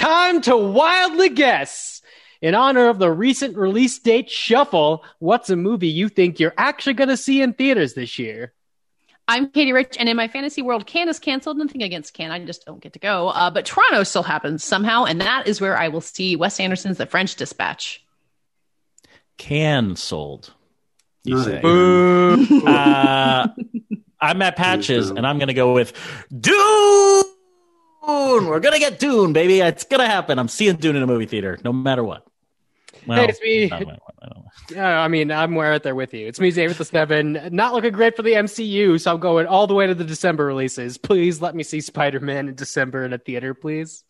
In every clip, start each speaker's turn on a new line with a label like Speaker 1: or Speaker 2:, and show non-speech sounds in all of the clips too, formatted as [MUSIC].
Speaker 1: time to wildly guess. In honor of the recent release date shuffle, what's a movie you think you're actually going to see in theaters this year?
Speaker 2: I'm Katie Rich, and in my fantasy world, Cannes is canceled. Nothing against Cannes, I just don't get to go. Uh, but Toronto still happens somehow, and that is where I will see Wes Anderson's The French Dispatch.
Speaker 3: Canceled. You
Speaker 4: Not
Speaker 3: say.
Speaker 1: Boo.
Speaker 3: Uh, [LAUGHS] I'm Matt Patches, and I'm going to go with Dune. We're going to get Dune, baby. It's going to happen. I'm seeing Dune in a movie theater, no matter what. Well,
Speaker 1: Hey, it's me.
Speaker 3: not no matter I.
Speaker 1: Yeah, I mean, I'm right there with you. It's me, David the Seven. Not looking great for the MCU, so I'm going all the way to the December releases. Please let me see Spider Man in December in a theater, please.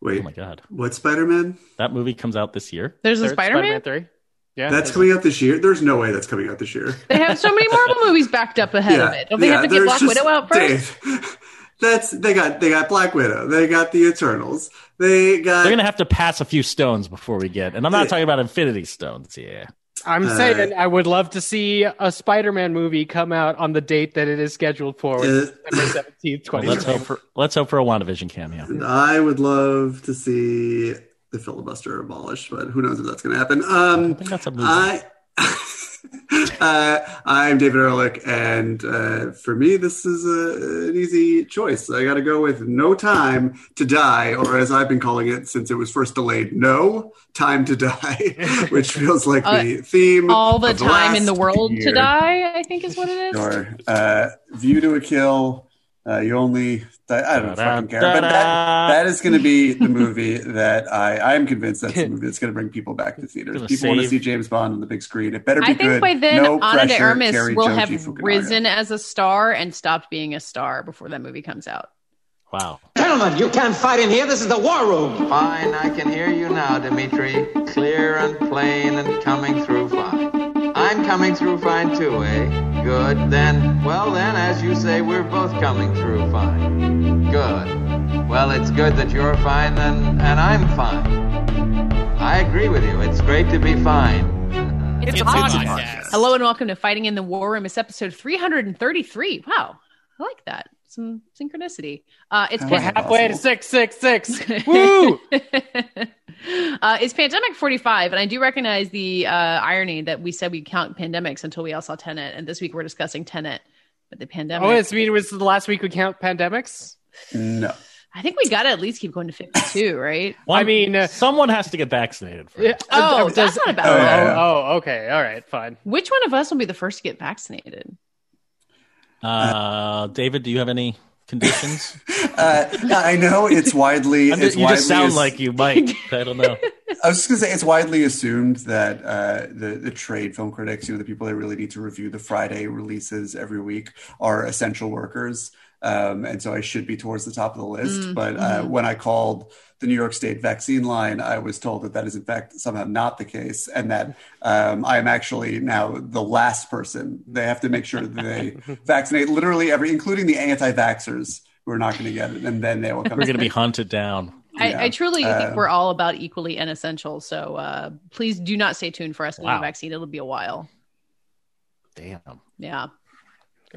Speaker 4: Wait,
Speaker 3: Oh my god,
Speaker 4: what Spider Man?
Speaker 3: that movie comes out this year.
Speaker 2: There's a Spider Man.
Speaker 1: three. Yeah,
Speaker 4: That's coming out this year. There's no way that's coming out this year.
Speaker 2: They have so many Marvel movies backed up ahead of it. Don't they have to get Black
Speaker 4: just-
Speaker 2: Widow out first?
Speaker 4: Dave, that's they got they got Black Widow. They got the Eternals. They got
Speaker 3: They're going to have to pass a few stones before we get, and I'm not
Speaker 4: Yeah.
Speaker 3: talking about Infinity Stones. Yeah,
Speaker 1: I'm
Speaker 4: Uh,
Speaker 1: saying I would love to see a Spider Man movie come out on the date that it is scheduled for, which is
Speaker 4: Uh,
Speaker 1: December 17th,
Speaker 3: Well, let's
Speaker 1: 2020.
Speaker 3: hope for let's hope for a WandaVision cameo.
Speaker 4: I would love to see the filibuster abolished, but who knows if that's going to happen.
Speaker 3: I
Speaker 4: Um,
Speaker 3: think that's a movie.
Speaker 4: I. [LAUGHS] [LAUGHS] uh, I'm David Ehrlich, and uh, for me, this is a, an easy choice. I got to go with No Time to Die, or as I've been calling it since it was first delayed, No Time to Die, [LAUGHS] which feels like
Speaker 2: Uh,
Speaker 4: the theme.
Speaker 2: All the time in the world
Speaker 4: year.
Speaker 2: to die, I think is what it is.
Speaker 4: Sure. Uh, View to a Kill. Uh, you only. I don't fucking care. But that,
Speaker 3: Da-da.
Speaker 4: that is going to be [LAUGHS] the movie that I, I am convinced that's the [LAUGHS] movie that's going to bring people back to theaters.
Speaker 3: Gonna
Speaker 4: People want to see James Bond on the big screen. It better be
Speaker 2: I think
Speaker 4: good.
Speaker 2: by then
Speaker 4: no
Speaker 2: Ana de
Speaker 4: pressure,
Speaker 2: Armas
Speaker 4: Cary
Speaker 2: will
Speaker 4: Joji
Speaker 2: have
Speaker 4: Fukunaga.
Speaker 2: risen as a star and stopped being a star before that movie comes out.
Speaker 3: wow.
Speaker 5: Gentlemen, you can't fight in here. This is the war room.
Speaker 6: Fine, I can hear you now, Dimitri. Clear and plain and coming through fine. I'm coming through fine too, eh? Good. Then, well then, as you say, we're both coming through fine. Good. Well, it's good that you're fine then, and I'm fine. I agree with you. It's great to be fine.
Speaker 2: It's, a
Speaker 4: podcast.
Speaker 2: Hello and welcome to Fighting in the War Room. It's episode 333. Wow. I like that. Some synchronicity. Uh, it's
Speaker 4: How
Speaker 1: We're halfway to 666. [LAUGHS] Woo!
Speaker 2: uh, it's Pandemic 45, and I do recognize the uh, irony that we said we count pandemics until we all saw Tenet, and this week we're discussing Tenet. But the pandemic,
Speaker 1: Oh, it's I mean, it was the last week we count pandemics?
Speaker 4: No.
Speaker 2: I think we got to at least keep going to 52, right?
Speaker 3: Well, [LAUGHS]
Speaker 1: I mean, uh,
Speaker 3: someone has to get vaccinated. First.
Speaker 1: Yeah,
Speaker 2: Oh,
Speaker 1: does-
Speaker 2: that's not a bad
Speaker 1: oh,
Speaker 4: one.
Speaker 1: oh, oh, okay. All right, fine.
Speaker 2: Which one of us will be the first to get vaccinated?
Speaker 3: Uh, David, do you have any conditions? [LAUGHS]
Speaker 4: Uh, I know it's widely.
Speaker 3: I'm
Speaker 4: it's
Speaker 3: just- you just sound
Speaker 4: as-
Speaker 3: like you might. I don't know. [LAUGHS]
Speaker 4: I was just to say it's widely assumed that uh, the the trade film critics, you know, the people that really need to review the Friday releases every week, are essential workers, um, and so I should be towards the top of the list.
Speaker 2: Mm,
Speaker 4: but uh,
Speaker 2: mhm.
Speaker 4: when I called the New York State vaccine line, I was told that that is in fact somehow not the case, and that um, I am actually now the last person. They have to make sure that they [LAUGHS] vaccinate literally every, including the anti-vaxxers who are not going to get it, and then they will come.
Speaker 3: We're going to be hunted down.
Speaker 2: I,
Speaker 4: Yeah.
Speaker 2: I truly
Speaker 4: Uh,
Speaker 2: think we're all about equally unessential. So uh, please do not stay tuned for us getting
Speaker 3: Wow.
Speaker 2: a vaccine. It'll be a while.
Speaker 3: Damn.
Speaker 2: Yeah.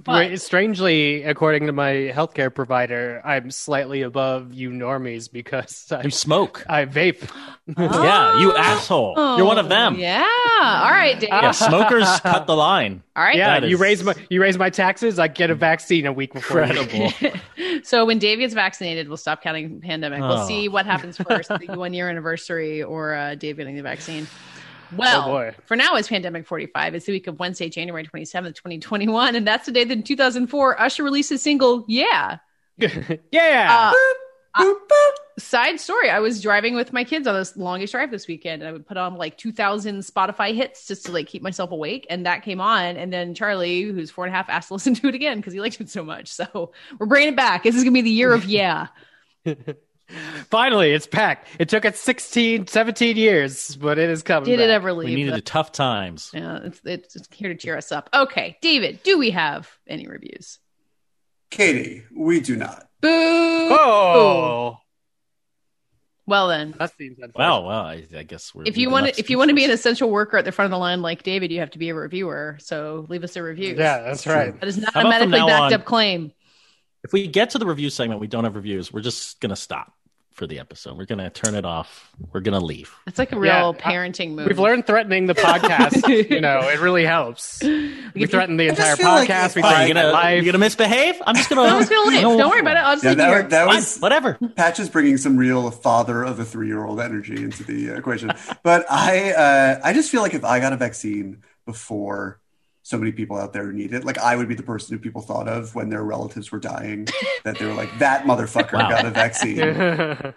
Speaker 1: Wait, strangely, according to my healthcare provider, I'm slightly above you normies because I, [LAUGHS]
Speaker 3: You smoke.
Speaker 1: I vape. [LAUGHS]
Speaker 3: Yeah, you asshole. You're one of them.
Speaker 2: Oh, Yeah. All right, Dave.
Speaker 3: Yeah, smokers [LAUGHS] cut the line.
Speaker 2: All right.
Speaker 1: Yeah,
Speaker 3: That
Speaker 1: you
Speaker 3: is-
Speaker 1: raise my you raise my taxes, I get a vaccine a week before.
Speaker 3: Incredible.
Speaker 2: so when Dave gets vaccinated, we'll stop counting pandemic. We'll
Speaker 3: Oh.
Speaker 2: see what happens first, the one year anniversary or uh, Dave getting the vaccine. Well,
Speaker 1: Oh,
Speaker 2: for now, it's Pandemic 45. It's the week of Wednesday, January 27th, 2021. And that's the day that in 2004, Usher released his single, Yeah. [LAUGHS]
Speaker 1: yeah.
Speaker 2: Uh, uh, side story I was driving with my kids on this longest drive this weekend, and I would put on like 2,000 Spotify hits just to like keep myself awake. And that came on. And then Charlie, who's four and a half, asked to [LAUGHS] listen to it again because he liked it so much. So we're bringing it back. This is going to be the year of [LAUGHS] Yeah.
Speaker 1: Finally, it's packed. It took us 16, 17 years, but it is coming.
Speaker 2: Did it ever leave?
Speaker 3: We needed the tough times.
Speaker 2: yeah, it's, it's it's here to cheer us up. Okay, David, do we have any reviews?
Speaker 4: Katie, we do not.
Speaker 2: Boo!
Speaker 1: Oh,
Speaker 2: Well then,
Speaker 1: that seems unfortunate.
Speaker 3: Well, well, I, I guess we're.
Speaker 2: if you want to, if you want to be an essential worker at the front of the line like David, you have to be a reviewer. So leave us a review.
Speaker 1: Yeah, that's right.
Speaker 2: that is not
Speaker 3: How
Speaker 2: a medically backed
Speaker 3: on-
Speaker 2: up claim.
Speaker 3: if we get to the review segment, we don't have reviews. We're just gonna stop for the episode. We're gonna turn it off. We're gonna leave.
Speaker 2: It's like a real
Speaker 1: Yeah,
Speaker 2: parenting move.
Speaker 1: We've learned threatening the podcast. [LAUGHS] you know, it really helps. We threaten the
Speaker 4: just
Speaker 1: entire
Speaker 4: feel like
Speaker 1: podcast.
Speaker 3: We're
Speaker 1: threaten
Speaker 3: gonna
Speaker 1: life.
Speaker 3: you gonna misbehave? I'm just gonna.
Speaker 2: I'm just gonna leave. Don't worry about it. I'll just
Speaker 4: Yeah,
Speaker 2: leave you
Speaker 4: that, was- that
Speaker 3: Fine,
Speaker 4: was
Speaker 3: whatever.
Speaker 4: Patch is bringing some real father of a three-year-old energy into the equation. But I, uh, I just feel like if I got a vaccine before so many people out there who need it, like I would be the person who people thought of when their relatives were dying, that they were like, that motherfucker
Speaker 3: Wow.
Speaker 4: got a vaccine. [LAUGHS]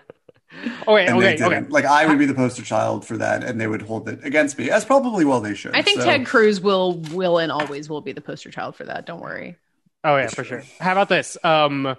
Speaker 1: oh wait,
Speaker 4: And they
Speaker 1: okay,
Speaker 4: didn't.
Speaker 1: okay.
Speaker 4: Like I would be the poster child for that, and they would hold it against me, as probably well they should.
Speaker 2: I think
Speaker 4: So-
Speaker 2: Ted Cruz will will and always will be the poster child for that. Don't worry.
Speaker 1: Oh yeah, for sure. How about this? Um,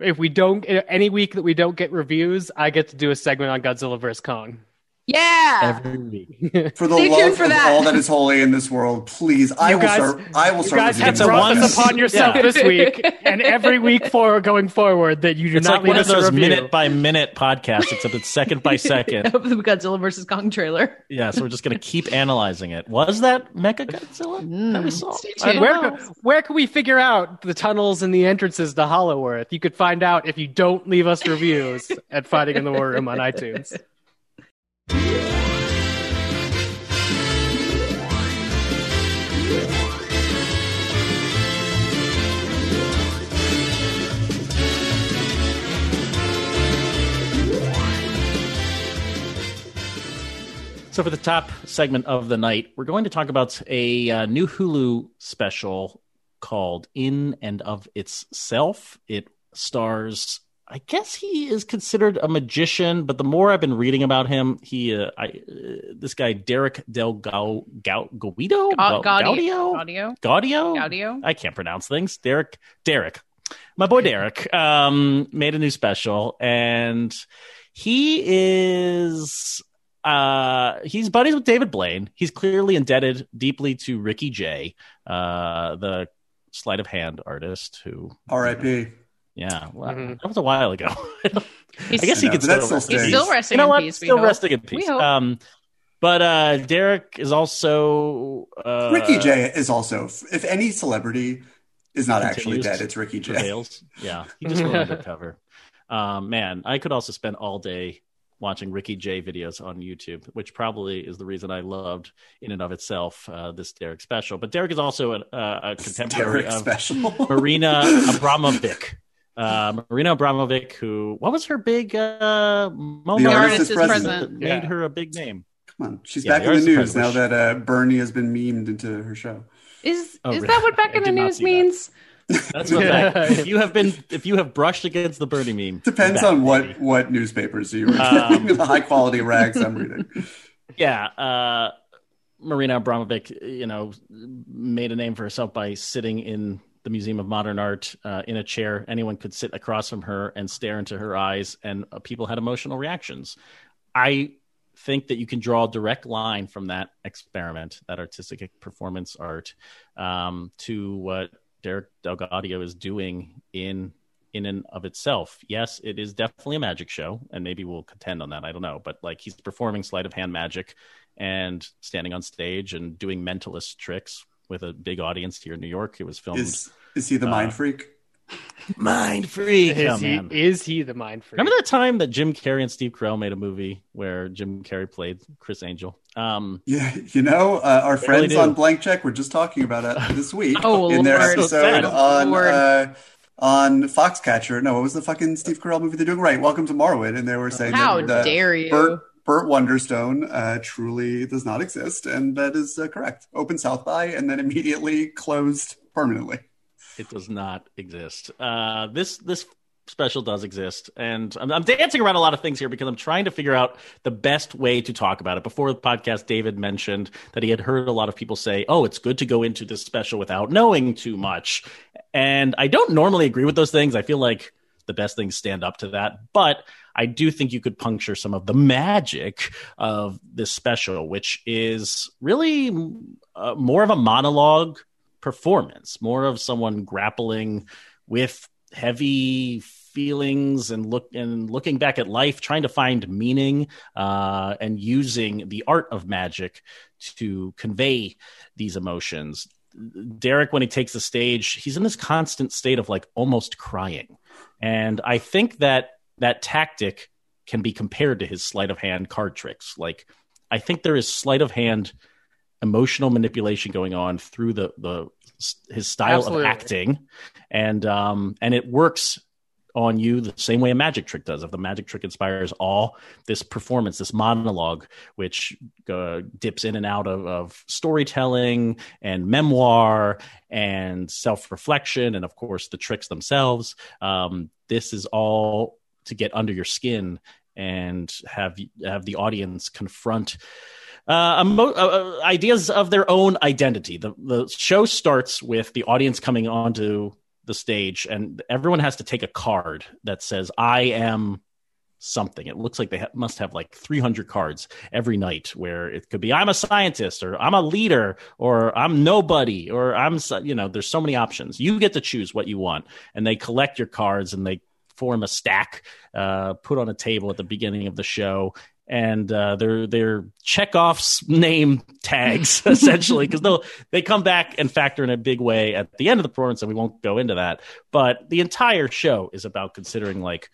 Speaker 1: if we don't any week that we don't get reviews, I get to do a segment on Godzilla vs Kong.
Speaker 2: Yeah.
Speaker 3: Every week.
Speaker 4: For the
Speaker 2: Stay tuned
Speaker 4: love
Speaker 2: for
Speaker 4: of
Speaker 2: that.
Speaker 4: all that is holy in this world, please, I
Speaker 1: You
Speaker 4: will
Speaker 1: guys-
Speaker 4: start. I will
Speaker 1: You
Speaker 4: start.
Speaker 1: guys have brought this upon [LAUGHS] yourself
Speaker 3: yeah.
Speaker 1: this week, and every week [LAUGHS] for going forward that you do
Speaker 3: It's
Speaker 1: not
Speaker 3: like
Speaker 1: leave
Speaker 3: one of those
Speaker 1: review.
Speaker 3: minute by minute podcasts, except it's second by [LAUGHS] second.
Speaker 2: Of the Godzilla versus Kong trailer.
Speaker 3: Yeah, so we're just gonna keep analyzing it. Was that Mecha Godzilla mm. that we saw?
Speaker 2: Stay tuned.
Speaker 1: Where, where can we figure out the tunnels and the entrances to Hollow Earth? You could find out if you don't leave us reviews at Fighting in the War Room on iTunes.
Speaker 3: So for the top segment of the night, we're going to talk about a uh, new Hulu special called "In and of Itself." It stars. I guess he is considered a magician, but the more I've been reading about him, he, uh, I, uh, this guy Derek Del Gau, Gau, Guido,
Speaker 2: Ga- Gaudio.
Speaker 3: Gaudio,
Speaker 2: Gaudio.
Speaker 3: Gaudio,
Speaker 2: Gaudio.
Speaker 3: I can't pronounce things. Derek, Derek, my boy Derek, um, made a new special, and he is uh, he's buddies with David Blaine. He's clearly indebted deeply to Ricky Jay, uh, the sleight of hand artist who,
Speaker 4: R.I.P.
Speaker 3: yeah, well,
Speaker 1: Mhm.
Speaker 3: that was a while ago. [LAUGHS] I guess he
Speaker 4: I
Speaker 3: could
Speaker 4: but that
Speaker 3: still,
Speaker 4: still
Speaker 3: rest in
Speaker 2: he's
Speaker 3: peace.
Speaker 2: still resting
Speaker 3: You know what?
Speaker 2: peace.
Speaker 3: Still resting in peace. Um, but uh, Derek is also uh,
Speaker 4: Ricky Jay is also, if any celebrity is not actually dead, it's Ricky Jay.
Speaker 3: prevails. Yeah, he just went undercover. [LAUGHS] Um, man, I could also spend all day watching Ricky Jay videos on YouTube, which probably is the reason I loved in and of itself uh, this Derek special. But Derek is also a, uh, a contemporary
Speaker 4: Derek
Speaker 3: of
Speaker 4: special.
Speaker 3: Marina [LAUGHS] Abramovic. Uh, Marina Abramovic, who what was her big uh, moment?
Speaker 4: The
Speaker 2: artist
Speaker 4: is
Speaker 2: is
Speaker 4: present.
Speaker 2: present.
Speaker 3: that made
Speaker 1: Yeah.
Speaker 3: her a big name.
Speaker 4: Come on, she's
Speaker 3: Yeah,
Speaker 4: back
Speaker 3: the
Speaker 4: in the
Speaker 3: artist
Speaker 4: news now that uh, Bernie has been memed into her show.
Speaker 2: Is
Speaker 3: Oh,
Speaker 2: is
Speaker 3: really?
Speaker 2: that what back
Speaker 3: I
Speaker 2: in the news
Speaker 3: see that.
Speaker 2: means?
Speaker 3: That's [LAUGHS] the fact. If you have been, if you have brushed against the Bernie meme,
Speaker 4: Depends on what
Speaker 3: baby.
Speaker 4: what newspapers you were
Speaker 3: Um, [LAUGHS]
Speaker 4: the high quality rags I'm reading. [LAUGHS]
Speaker 3: Yeah, uh, Marina Abramovic, you know, made a name for herself by sitting in the Museum of Modern Art uh, in a chair. Anyone could sit across from her and stare into her eyes, and uh, people had emotional reactions. I think that you can draw a direct line from that experiment, that artistic performance art, um, to what Derek DelGaudio is doing in in and of itself. Yes, it is definitely a magic show, and maybe we'll contend on that. I don't know, but like he's performing sleight of hand magic and standing on stage and doing mentalist tricks with a big audience here in New York. It was filmed.
Speaker 4: Is is he the
Speaker 3: Uh,
Speaker 4: mind freak?
Speaker 3: Mind freak.
Speaker 1: Is
Speaker 3: Oh,
Speaker 1: he is he the mind freak?
Speaker 3: Remember that time that Jim Carrey and Steve Carell made a movie where Jim Carrey played Criss Angel? Um,
Speaker 4: Yeah, you know, uh, our
Speaker 3: They really
Speaker 4: friends on Blank Check were just talking about it this week [LAUGHS]
Speaker 2: Oh,
Speaker 4: in their
Speaker 2: Lord.
Speaker 3: So
Speaker 4: episode on
Speaker 2: Lord.
Speaker 4: uh, on Foxcatcher. No, what was the fucking Steve Carell movie they're doing? Right, Welcome to Marwen, and they were saying
Speaker 2: How
Speaker 4: that, uh,
Speaker 2: dare you?
Speaker 4: Burt, Burt Wonderstone uh, truly does not exist, and that is uh, correct. Open South by, and then immediately closed permanently.
Speaker 3: it does not exist. Uh, this this special does exist, and I'm, I'm dancing around a lot of things here because I'm trying to figure out the best way to talk about it. Before the podcast, David mentioned that he had heard a lot of people say, "Oh, it's good to go into this special without knowing too much," and I don't normally agree with those things. I feel like the best things stand up to that, but I do think you could puncture some of the magic of this special, which is really uh, more of a monologue performance, more of someone grappling with heavy feelings and look and looking back at life, trying to find meaning, uh, and using the art of magic to convey these emotions. Derek, when he takes the stage, he's in this constant state of like almost crying. And I think that that tactic can be compared to his sleight of hand card tricks. Like I think there is sleight of hand emotional manipulation going on through the the his style
Speaker 1: Absolutely.
Speaker 3: of acting, and um and it works on you the same way a magic trick does. If the magic trick inspires all, this performance, this monologue, which uh, dips in and out of, of storytelling and memoir and self reflection, and of course the tricks themselves. Um, this is all to get under your skin and have have the audience confront uh, emo- uh, ideas of their own identity. The the show starts with the audience coming onto the stage, and everyone has to take a card that says "I am." something it looks like they ha- must have like 300 cards every night where it could be i'm a scientist or i'm a leader or i'm nobody or i'm so- you know there's so many options you get to choose what you want and they collect your cards and they form a stack uh, put on a table at the beginning of the show and uh, they're they're Chekhov's name tags [LAUGHS] essentially because they'll they come back and factor in a big way at the end of the performance, and we won't go into that. But the entire show is about considering like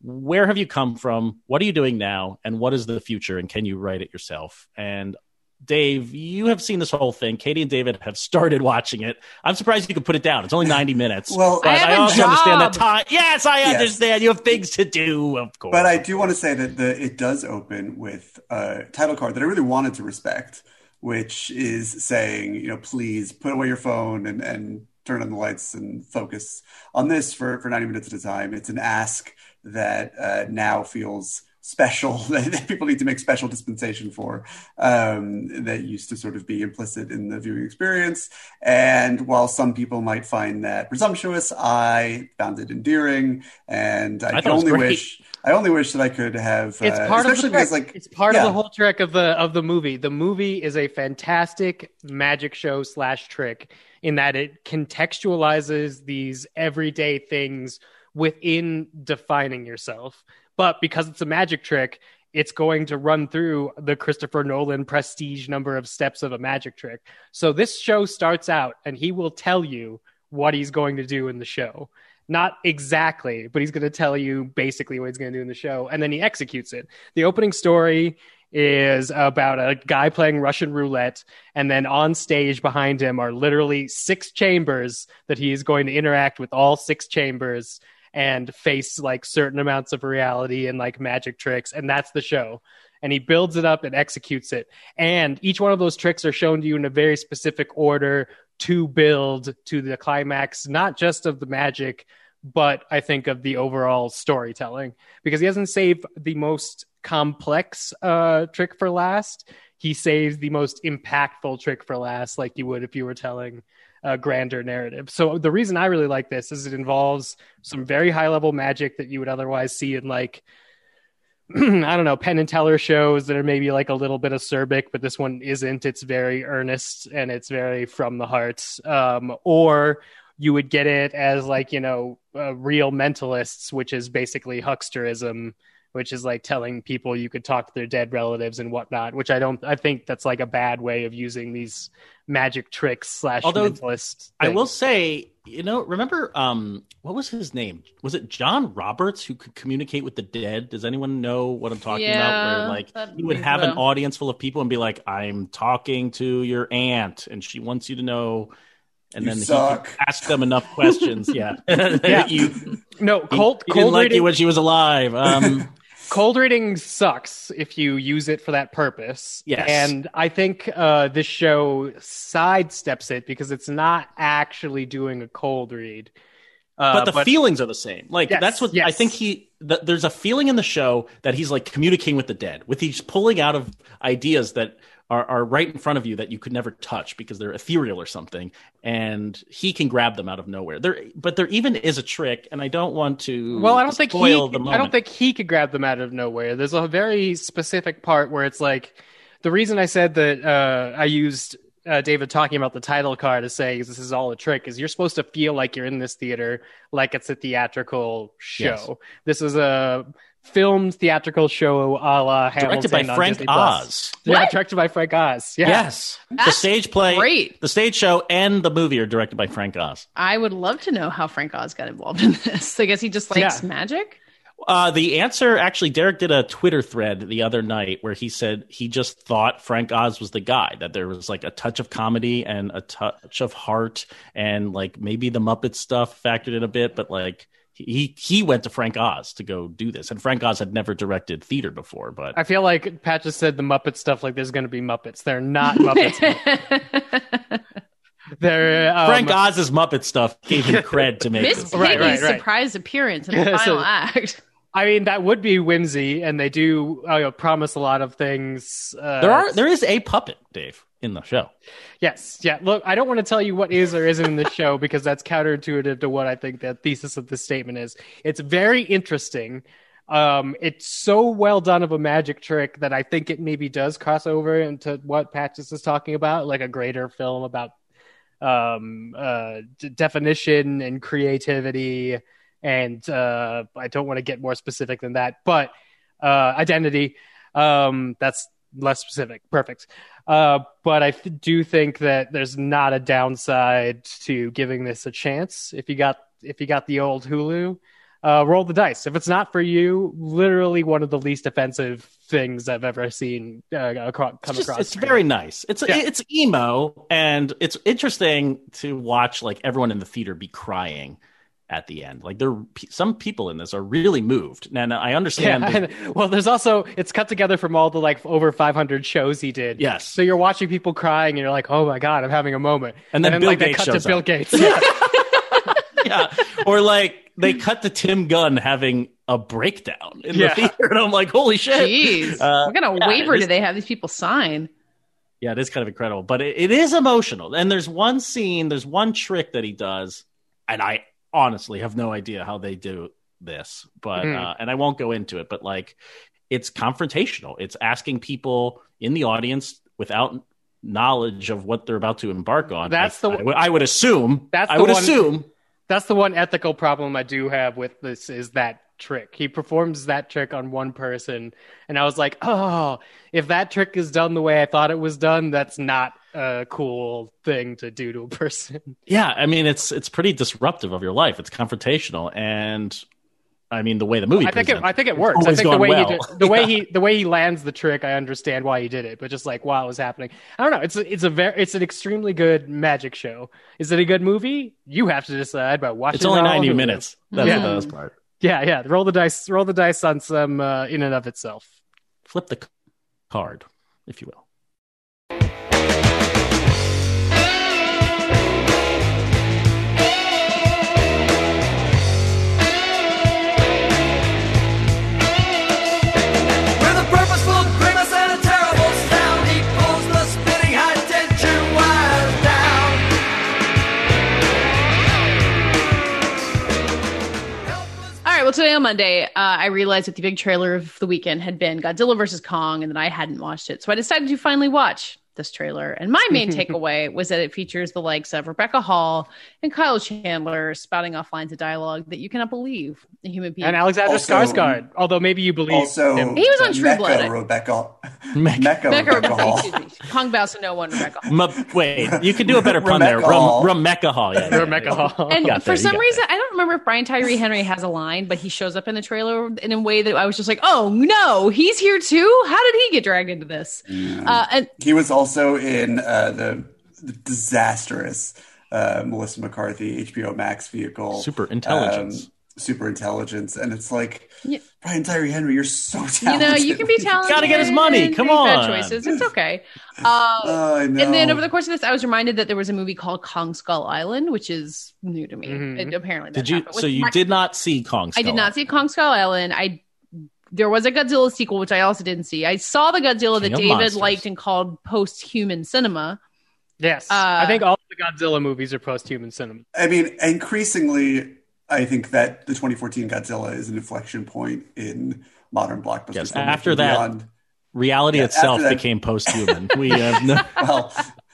Speaker 3: where have you come from, what are you doing now, and what is the future, and can you write it yourself? And Dave, you have seen this whole thing. Katie and David have started watching it. I'm surprised you could put it down. It's only 90 [LAUGHS] minutes.
Speaker 4: Well,
Speaker 3: but
Speaker 2: I have a
Speaker 3: also understand
Speaker 2: job.
Speaker 3: that time. Yes, I
Speaker 4: Yes.
Speaker 3: understand. You have things to do, of course.
Speaker 4: But I do want to say that the it does open with a title card that I really wanted to respect, which is saying, you know, please put away your phone and, and turn on the lights and focus on this for, for 90 minutes at a time. It's an ask that uh, now feels special [LAUGHS] that people need to make special dispensation for um, that used to sort of be implicit in the viewing experience. And while some people might find that presumptuous, I found it endearing, and I,
Speaker 3: I
Speaker 4: can
Speaker 3: thought it was
Speaker 4: only wish I only wish that I could have.
Speaker 1: It's
Speaker 4: uh,
Speaker 1: part of the
Speaker 4: because like
Speaker 1: it's part of the whole trick of the of the movie. The movie is a fantastic magic show slash trick in that it contextualizes these everyday things within defining yourself. But because it's a magic trick, it's going to run through the Christopher Nolan prestige number of steps of a magic trick. So this show starts out and he will tell you what he's going to do in the show. Not exactly, but he's going to tell you basically what he's going to do in the show, and then he executes it. The opening story is about a guy playing Russian roulette, and then on stage behind him are literally six chambers that he is going to interact with all six chambers and face like certain amounts of reality and like magic tricks, and that's the show. And he builds it up and executes it. And each one of those tricks are shown to you in a very specific order to build to the climax, not just of the magic, but I think of the overall storytelling. Because he doesn't save the most complex uh, trick for last. He saves the most impactful trick for last, like you would if you were telling a grander narrative. So the reason I really like this is it involves some very high level magic that you would otherwise see in like [CLEARS THROAT] I don't know, Penn and Teller shows that are maybe like a little bit acerbic, but this one isn't. It's very earnest and it's very from the heart. Um, or you would get it as like, you know, uh, real mentalists, which is basically hucksterism, which is like telling people you could talk to their dead relatives and whatnot, which I don't, I think that's like a bad way of using these magic tricks slash
Speaker 3: Although,
Speaker 1: mentalist.
Speaker 3: I will say, you know, remember um what was his name? Was it John Roberts who could communicate with the dead? Does anyone know what I'm talking about? Where like
Speaker 2: that
Speaker 3: he would have
Speaker 2: a
Speaker 3: an audience full of people and be like, I'm talking to your aunt and she wants you to know and
Speaker 4: You
Speaker 3: then
Speaker 4: suck.
Speaker 3: he could ask them enough questions. Yeah. [LAUGHS]
Speaker 1: Yeah. [LAUGHS]
Speaker 3: you,
Speaker 1: No,
Speaker 3: he,
Speaker 1: cold,
Speaker 3: he didn't
Speaker 1: cold
Speaker 3: like
Speaker 1: reading.
Speaker 3: you when she was alive. Um [LAUGHS]
Speaker 1: cold reading sucks if you use it for that purpose.
Speaker 3: Yes.
Speaker 1: And I think uh, this show sidesteps it because it's not actually doing a cold read. Uh,
Speaker 3: but the feelings are the same. Like
Speaker 1: Yes,
Speaker 3: that's what I think he. Th- there's a feeling in the show that he's like communicating with the dead, with he's pulling out of ideas that are, are right in front of you that you could never touch because they're ethereal or something, and he can grab them out of nowhere. There, but there even is a trick, and I don't want to.
Speaker 1: well, I don't think he. I don't think he could grab them out of nowhere. There's a very specific part where it's like the reason I said that uh, I used uh, David talking about the title card to say this is all a trick is you're supposed to feel like you're in this theater, like it's a theatrical show.
Speaker 3: Yes.
Speaker 1: This is a filmed theatrical show a la
Speaker 3: Directed by
Speaker 1: on
Speaker 3: Frank
Speaker 1: Disney Plus.
Speaker 3: Oz.
Speaker 1: Yeah,
Speaker 2: What?
Speaker 1: directed by Frank Oz. Yeah.
Speaker 3: Yes, the stage play,
Speaker 2: great.
Speaker 3: the stage show, and the movie are directed by Frank Oz.
Speaker 2: I would love to know how Frank Oz got involved in this. [LAUGHS] I guess he just likes
Speaker 1: Yeah.
Speaker 2: magic.
Speaker 3: Uh, the answer actually, Derek did a Twitter thread the other night where he said he just thought Frank Oz was the guy, that there was like a touch of comedy and a touch of heart and like maybe the Muppet stuff factored in a bit, but like he he went to Frank Oz to go do this, and Frank Oz had never directed theater before. But
Speaker 1: I feel like Pat just said the Muppet stuff like there's going to be Muppets. They're not Muppets. [LAUGHS] They're um,
Speaker 3: Frank Oz's Muppet stuff gave him cred to make
Speaker 2: Miss
Speaker 3: this.
Speaker 2: Piggy's
Speaker 1: Right, right, right.
Speaker 2: surprise appearance in [LAUGHS] the
Speaker 1: Yeah,
Speaker 2: final
Speaker 1: so-
Speaker 2: act.
Speaker 1: I mean, that would be whimsy, and they do uh, promise a lot of things. Uh,
Speaker 3: There are there is a puppet, Dave, in the show.
Speaker 1: Yes, yeah. Look, I don't want to tell you what is or isn't in the show [LAUGHS] because that's counterintuitive to what I think the thesis of this statement is. It's very interesting. Um, it's so well done of a magic trick that I think it maybe does cross over into what Patches is talking about, like a greater film about um, uh, d- definition and creativity. And uh, I don't want to get more specific than that, but uh, identity. Um, that's less specific. Perfect. Uh, but I th- do think that there's not a downside to giving this a chance. If you got if you got the old Hulu, uh, roll the dice. If it's not for you, literally one of the least offensive things I've ever seen uh, come
Speaker 3: It's, just,
Speaker 1: across.
Speaker 3: it's very nice. It's
Speaker 1: Yeah.
Speaker 3: it's emo, and it's interesting to watch like everyone in the theater be crying at the end. Like there, some people in this are really moved, and I
Speaker 1: Yeah,
Speaker 3: understand.
Speaker 1: and- well, there's also it's cut together from all the like over 500 shows he did.
Speaker 3: Yes.
Speaker 1: So you're watching people crying, and you're like, "Oh my god, I'm having a moment."
Speaker 3: And then Bill
Speaker 1: like they cut
Speaker 3: shows
Speaker 1: to Bill
Speaker 3: up.
Speaker 1: Gates. Yeah. [LAUGHS]
Speaker 3: yeah, or like they cut to Tim Gunn having a breakdown in
Speaker 1: Yeah.
Speaker 3: the theater, and I'm like, holy shit!
Speaker 2: Jeez.
Speaker 3: Uh,
Speaker 2: what kind of
Speaker 3: yeah,
Speaker 2: waiver
Speaker 3: it is-
Speaker 2: do they have these people sign?
Speaker 3: Yeah, it is kind of incredible, but it, it is emotional. And there's one scene, there's one trick that he does, and I honestly have no idea how they do this, but
Speaker 1: Mhm.
Speaker 3: uh, and I won't go into it, but like it's confrontational. It's asking people in the audience without knowledge of what they're about to embark on.
Speaker 1: That's
Speaker 3: I,
Speaker 1: the-
Speaker 3: I would- I would assume.
Speaker 1: That's
Speaker 3: I would
Speaker 1: one-
Speaker 3: assume.
Speaker 1: That's the one ethical problem I do have with this is that trick. He performs that trick on one person, and I was like, oh, if that trick is done the way I thought it was done, that's not a cool thing to do to a [LAUGHS] person.
Speaker 3: Yeah, I mean it's it's pretty disruptive of your life. It's confrontational, and I mean the way the movie.
Speaker 1: I think it, I think it works. I think the way
Speaker 3: well.
Speaker 1: he did, the way [LAUGHS]
Speaker 3: Yeah.
Speaker 1: he the way he lands the trick, I understand why he did it. But just like while it was happening, I don't know. It's a, it's a very it's an extremely good magic show. Is it a good movie? You have to decide by watching.
Speaker 3: It's only
Speaker 1: it
Speaker 3: ninety minutes. That's
Speaker 1: Yeah.
Speaker 3: the best part.
Speaker 1: Yeah, yeah. Roll the dice. Roll the dice on some uh, in and of itself.
Speaker 3: Flip the card, if you will.
Speaker 2: Today on Monday, uh, I realized that the big trailer of the weekend had been Godzilla versus Kong, and that I hadn't watched it. So I decided to finally watch this trailer. And my main [LAUGHS] takeaway was that it features the likes of Rebecca Hall and Kyle Chandler spouting off lines of dialogue that you cannot believe a human being.
Speaker 1: And Alexander
Speaker 4: Also-
Speaker 1: Skarsgård, although maybe you believe
Speaker 4: Also,
Speaker 1: him.
Speaker 2: He was on True
Speaker 4: Mecca
Speaker 2: Blood.
Speaker 4: Rebecca.
Speaker 3: Mecca.
Speaker 4: Mecca,
Speaker 2: Rebecca,
Speaker 4: Rebecca Hall.
Speaker 2: Kong bows to no one, Rebecca.
Speaker 3: M- wait, you could do a better pun there.
Speaker 4: Rebecca Hall.
Speaker 3: Rum, Rebecca Hall. Yeah, yeah,
Speaker 1: Rebecca
Speaker 3: yeah.
Speaker 1: Hall.
Speaker 2: And
Speaker 3: got
Speaker 2: for
Speaker 3: there,
Speaker 2: some
Speaker 3: got
Speaker 2: reason, I don't remember if Brian Tyree Henry has a line, but he shows up in the trailer in a way that I was just like, "Oh no, he's here too! How did he get dragged into this?" Uh, and
Speaker 4: He was also in uh, the, the disastrous uh, Melissa McCarthy HBO Max vehicle,
Speaker 3: Super Intelligence.
Speaker 4: um, Super Intelligence, and it's like
Speaker 2: Yeah.
Speaker 4: Brian Tyree Henry, you're so talented.
Speaker 2: you know, you can be [LAUGHS] talented.
Speaker 3: Gotta get his money.
Speaker 2: and
Speaker 3: Come
Speaker 2: make bad
Speaker 3: on.
Speaker 2: choices. It's okay. Uh, [LAUGHS]
Speaker 4: I know.
Speaker 2: and then over the course of this, I was reminded that there was a movie called Kong Skull Island, which is new to me.
Speaker 1: Mhm.
Speaker 2: It, apparently,
Speaker 3: Did you? So you
Speaker 2: my-
Speaker 3: did not see Kong?
Speaker 2: Skull I did not see Kong Skull Island. I there was a Godzilla sequel, which I also didn't see. I saw the Godzilla that
Speaker 3: King of
Speaker 2: David
Speaker 3: Monsters.
Speaker 2: liked and called post-human cinema.
Speaker 1: Yes,
Speaker 2: Uh,
Speaker 1: I think all the Godzilla movies are post-human cinema.
Speaker 4: I mean, increasingly, I think that the 2014 Godzilla is an inflection point in modern blockbuster.
Speaker 3: Yes, after that-
Speaker 4: beyond-
Speaker 3: Reality
Speaker 4: Yeah,
Speaker 3: itself
Speaker 4: that-
Speaker 3: became post-human. we have no. [LAUGHS]
Speaker 4: well,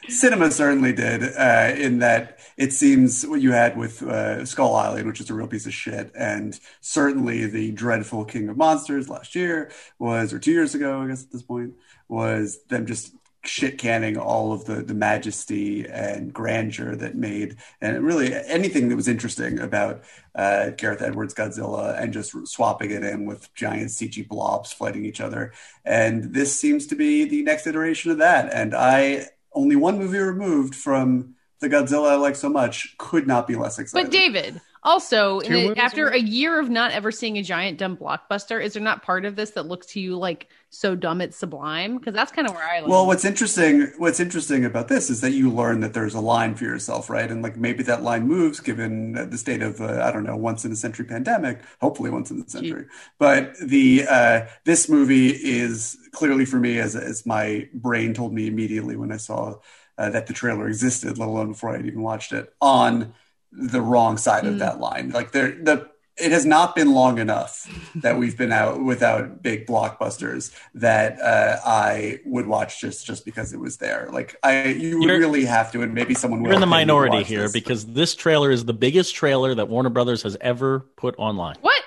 Speaker 4: cinema certainly did, uh, in that it seems what you had with uh, Skull Island, which is a real piece of shit, and certainly the dreadful King of Monsters last year was, or two years ago, I guess at this point, was them just shit canning all of the the majesty and grandeur that made and really anything that was interesting about uh, Gareth Edwards Godzilla and just swapping it in with giant CG blobs fighting each other. And this seems to be the next iteration of that. And I only one movie removed from the Godzilla I like so much could not be less excited.
Speaker 2: But David, also, in
Speaker 1: Two
Speaker 2: the- after
Speaker 1: ago?
Speaker 2: a year of not ever seeing a giant dumb blockbuster, is there not part of this that looks to you like so dumb it's sublime? Because that's kind of where I like.
Speaker 4: Well, what's interesting, what's interesting about this is that you learn that there's a line for yourself, right? And like maybe that line moves given the state of uh, I don't know, once in a century pandemic, hopefully once in a century. But the uh, this movie is clearly for me, as as my brain told me immediately when I saw uh, that the trailer existed, let alone before I had even watched it, on the wrong side of that line. Like there, the it has not been long enough that we've been out without big blockbusters that uh, I would watch just just because it was there. Like I, you would
Speaker 3: You're-
Speaker 4: really have to, and maybe someone will.
Speaker 3: You're in the
Speaker 4: pay me to
Speaker 3: minority here
Speaker 4: this.
Speaker 3: because this trailer is the biggest trailer that Warner Brothers has ever put online
Speaker 2: what?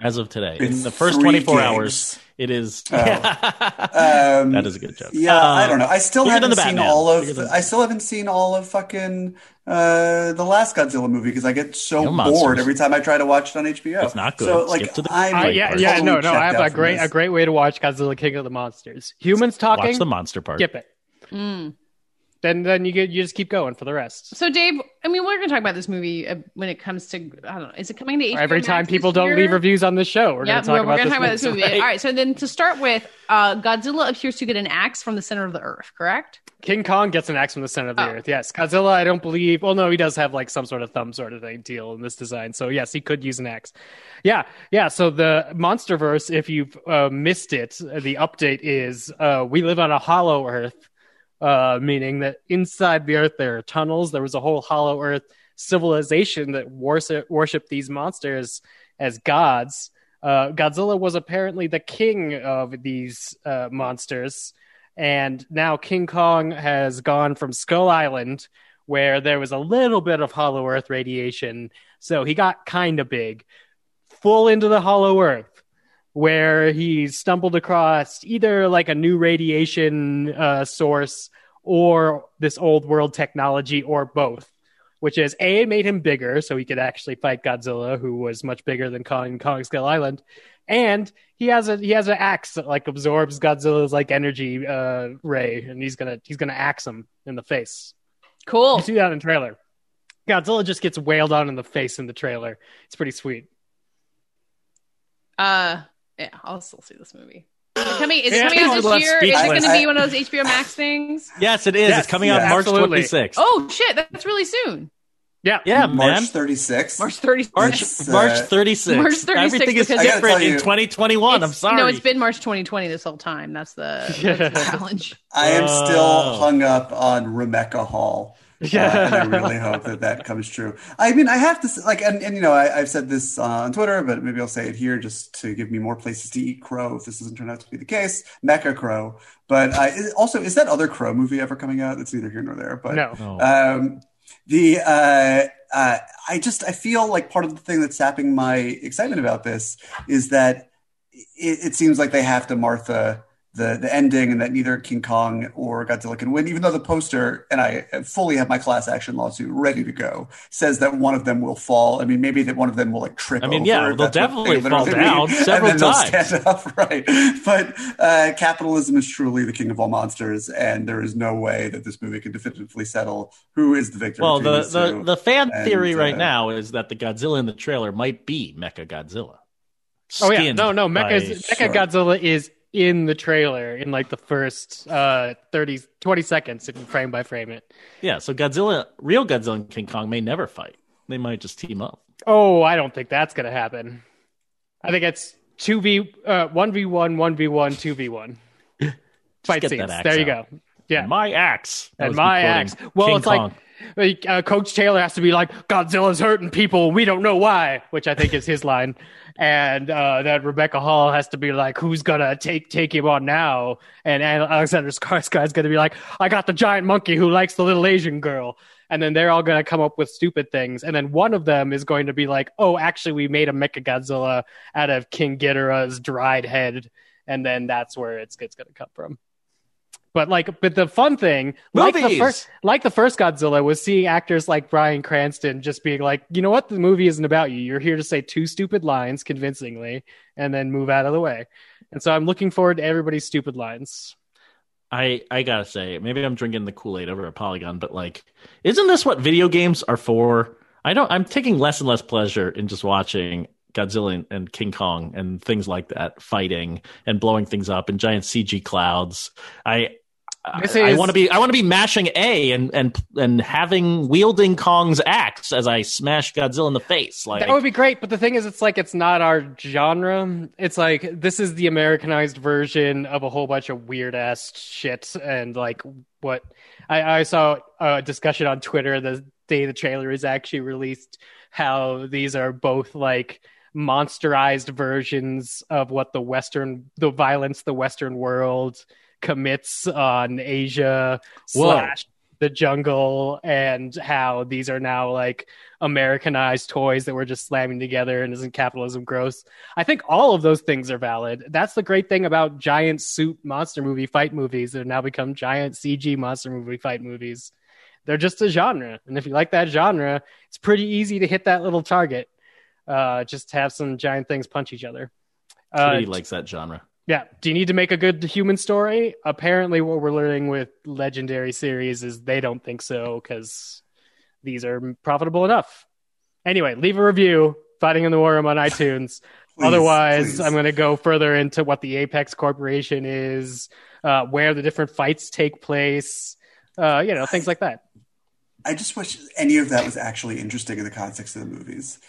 Speaker 3: As of today.
Speaker 4: It's
Speaker 3: In the first 24
Speaker 4: gigs.
Speaker 3: hours, it is. [LAUGHS]
Speaker 4: Um,
Speaker 3: that is a good joke.
Speaker 4: Yeah,
Speaker 3: Uh,
Speaker 4: I don't know. I still haven't
Speaker 3: the
Speaker 4: seen
Speaker 3: Batman.
Speaker 4: all of. I still haven't seen all of fucking uh, the last Godzilla movie because I get so
Speaker 3: Kill
Speaker 4: bored
Speaker 3: monsters.
Speaker 4: every time I try to watch it on HBO.
Speaker 3: It's not good.
Speaker 4: So like,
Speaker 3: to the
Speaker 4: I'm
Speaker 1: I, yeah,
Speaker 3: part.
Speaker 1: yeah,
Speaker 4: totally
Speaker 1: no, no. I have a great,
Speaker 4: this.
Speaker 1: a great way to watch Godzilla King of the Monsters. Humans talking,
Speaker 3: Watch the monster part.
Speaker 1: skip it. Then, then you get, you just keep going for the rest.
Speaker 2: So, Dave, I mean, we're going to talk about this movie uh, when it comes to, I don't know, is it coming to HBO
Speaker 1: Every time people don't leave reviews on this show, we're
Speaker 2: Yeah,
Speaker 1: going to talk
Speaker 2: we're,
Speaker 1: about this
Speaker 2: to talk about this
Speaker 1: movie.
Speaker 2: All right, so then to start with, uh, Godzilla appears to get an axe from the center of the earth, correct?
Speaker 1: King Kong gets an axe from the center of the
Speaker 2: Oh.
Speaker 1: earth. Yes, Godzilla. I don't believe. Well, no, he does have like some sort of thumb sort of thing deal in this design. So yes, he could use an axe. Yeah, yeah. So the MonsterVerse, if you've uh, missed it, the update is uh, we live on a hollow Earth, uh, meaning that inside the Earth there are tunnels. There was a whole hollow Earth civilization that worship worshipped these monsters as gods. Uh, Godzilla was apparently the king of these uh, monsters, and now King Kong has gone from Skull Island, where there was a little bit of Hollow Earth radiation, so he got kind of big, full into the Hollow Earth, where he stumbled across either like a new radiation uh, source or this old world technology, or both which is a it made him bigger so he could actually fight Godzilla, who was much bigger than Kong Kong Skull Island, and he has a he has an axe that like absorbs Godzilla's like energy uh, ray, and he's gonna he's gonna axe him in the face.
Speaker 2: Cool.
Speaker 1: You see that in the trailer. Godzilla just gets wailed on in the face in the trailer. It's pretty sweet.
Speaker 2: Uh, yeah, I'll still see this movie. Is it coming, is it coming out this
Speaker 3: love
Speaker 2: year? Is it going to be one of those HBO Max things?
Speaker 3: Yes, it is.
Speaker 1: Yes,
Speaker 3: it's coming
Speaker 4: yeah,
Speaker 3: out March
Speaker 1: absolutely.
Speaker 3: 26th.
Speaker 2: Oh shit, that's really soon.
Speaker 1: Yeah,
Speaker 3: yeah,
Speaker 4: March
Speaker 3: man.
Speaker 4: 36th.
Speaker 2: March 30th.
Speaker 3: March,
Speaker 4: It's, uh,
Speaker 3: March 36th.
Speaker 2: March 36th
Speaker 3: Everything is
Speaker 2: because-
Speaker 4: I gotta
Speaker 3: different
Speaker 4: tell
Speaker 3: in 2021. I'm sorry.
Speaker 2: No, it's been March 2020 this whole time. That's the, that's [LAUGHS] the challenge.
Speaker 4: I am
Speaker 3: Oh.
Speaker 4: still hung up on Rebecca Hall.
Speaker 1: Yeah.
Speaker 4: Uh, and I really hope that that [LAUGHS] comes true. I mean, I have to s- like, and, and you know, I, I've said this uh, on Twitter, but maybe I'll say it here just to give me more places to eat crow if this doesn't turn out to be the case. Mecha Crow, but I, is- also is that other Crow movie ever coming out? That's neither here nor there. But
Speaker 1: no.
Speaker 4: Um, the uh, uh, I just I feel like part of the thing that's sapping my excitement about this is that it, it seems like they have to Martha the the ending, and that neither King Kong or Godzilla can win. Even though the poster and I fully have my class action lawsuit ready to go, says that one of them will fall. I mean, maybe that one of them will like trip.
Speaker 3: I mean,
Speaker 4: over,
Speaker 3: yeah,
Speaker 4: if
Speaker 3: they'll definitely
Speaker 4: they
Speaker 3: fall
Speaker 4: literally
Speaker 3: down
Speaker 4: mean,
Speaker 3: several
Speaker 4: and then
Speaker 3: times.
Speaker 4: They'll stand [LAUGHS] up, right? But uh, capitalism is truly the king of all monsters, and there is no way that this movie can definitively settle who is the victor.
Speaker 3: well, the, the,
Speaker 4: two.
Speaker 3: the fan
Speaker 4: And,
Speaker 3: theory right
Speaker 4: uh,
Speaker 3: now is that the Godzilla in the trailer might be Mecha Godzilla.
Speaker 1: Oh yeah,
Speaker 3: Skinned
Speaker 1: no, no.
Speaker 3: by-
Speaker 1: Mecha Mecha
Speaker 4: Sure.
Speaker 1: Godzilla is in the trailer in like the first uh 30 20 seconds if you frame by frame it.
Speaker 3: Yeah, so Godzilla, real Godzilla and King Kong may never fight. They might just team up.
Speaker 1: Oh, I don't think that's gonna happen. I think it's two v uh one v one, one v one, two v one. [LAUGHS] Fight
Speaker 3: get
Speaker 1: scenes. There you go. Yeah.
Speaker 3: My axe. That
Speaker 1: and my axe. Well, it's
Speaker 3: Kong.
Speaker 1: like, uh, Coach Taylor has to be like Godzilla's hurting people. We don't know why, which I think is his line. And uh, that Rebecca Hall has to be like, "Who's gonna take take him on now?" And Alexander Skarsgård's gonna be like, "I got the giant monkey who likes the little Asian girl." And then they're all gonna come up with stupid things. And then one of them is going to be like, "Oh, actually, we made a Mecha Godzilla out of King Ghidorah's dried head." And then that's where it's it's gonna come from. But like, but the fun thing, like the
Speaker 3: Movies!
Speaker 1: first, like the first Godzilla, was seeing actors like Bryan Cranston just being like, you know what, the movie isn't about you. You're here to say two stupid lines convincingly, and then move out of the way. And so I'm looking forward to everybody's stupid lines.
Speaker 3: I I gotta say, maybe I'm drinking the Kool Aid over a Polygon, but like, isn't this what video games are for? I don't. I'm taking less and less pleasure in just watching Godzilla and, and King Kong and things like that, fighting and blowing things up and giant CG clouds. I. I,
Speaker 1: This
Speaker 3: I
Speaker 1: is-
Speaker 3: want to be. I want to be mashing A and and and having wielding Kong's axe as I smash Godzilla in the face. Like
Speaker 1: That would be great, but the thing is, it's like it's not our genre. It's like this is the Americanized version of a whole bunch of weird ass shit, and like what I, I saw a discussion on Twitter the day the trailer is actually released, how these are both like monsterized versions of what the Western, the violence the Western world commits on Asia
Speaker 3: Whoa.
Speaker 1: slash the jungle, and how these are now like Americanized toys that we're just slamming together and isn't capitalism gross? I think all of those things are valid. That's the great thing about giant suit monster movie fight movies that have now become giant CG monster movie fight movies. They're just a genre. And if you like that genre, it's pretty easy to hit that little target. Uh, just have some giant things punch each other. Uh,
Speaker 3: Kitty likes that genre.
Speaker 1: Yeah. Do you need to make a good human story? Apparently, what we're learning with legendary series is they don't think so because these are profitable enough. Anyway, leave a review. Fighting in the War Room on iTunes. [LAUGHS]
Speaker 4: Please,
Speaker 1: Otherwise,
Speaker 4: please.
Speaker 1: I'm going to go further into what the Apex Corporation is, uh, where the different fights take place, uh, you know, things like that.
Speaker 4: I just wish any of that was actually interesting in the context of the movies.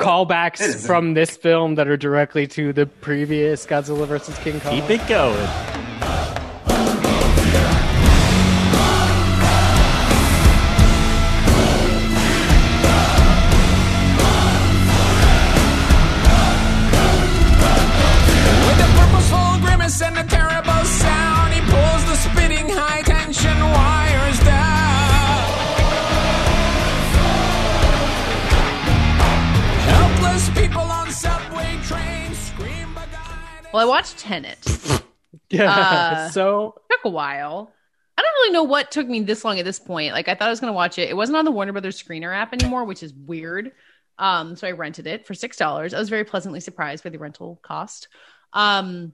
Speaker 4: It
Speaker 1: Callbacks from this film that are directly to the previous Godzilla versus King Kong.
Speaker 3: Keep it going.
Speaker 2: Well, I watched Tenet. [LAUGHS]
Speaker 1: Yeah.
Speaker 2: Uh,
Speaker 1: so
Speaker 2: took a while. I don't really know what took me this long at this point. Like I thought I was going to watch it. It wasn't on the Warner Brothers screener app anymore, which is weird. Um, so I rented it for six dollars. I was very pleasantly surprised by the rental cost. Um,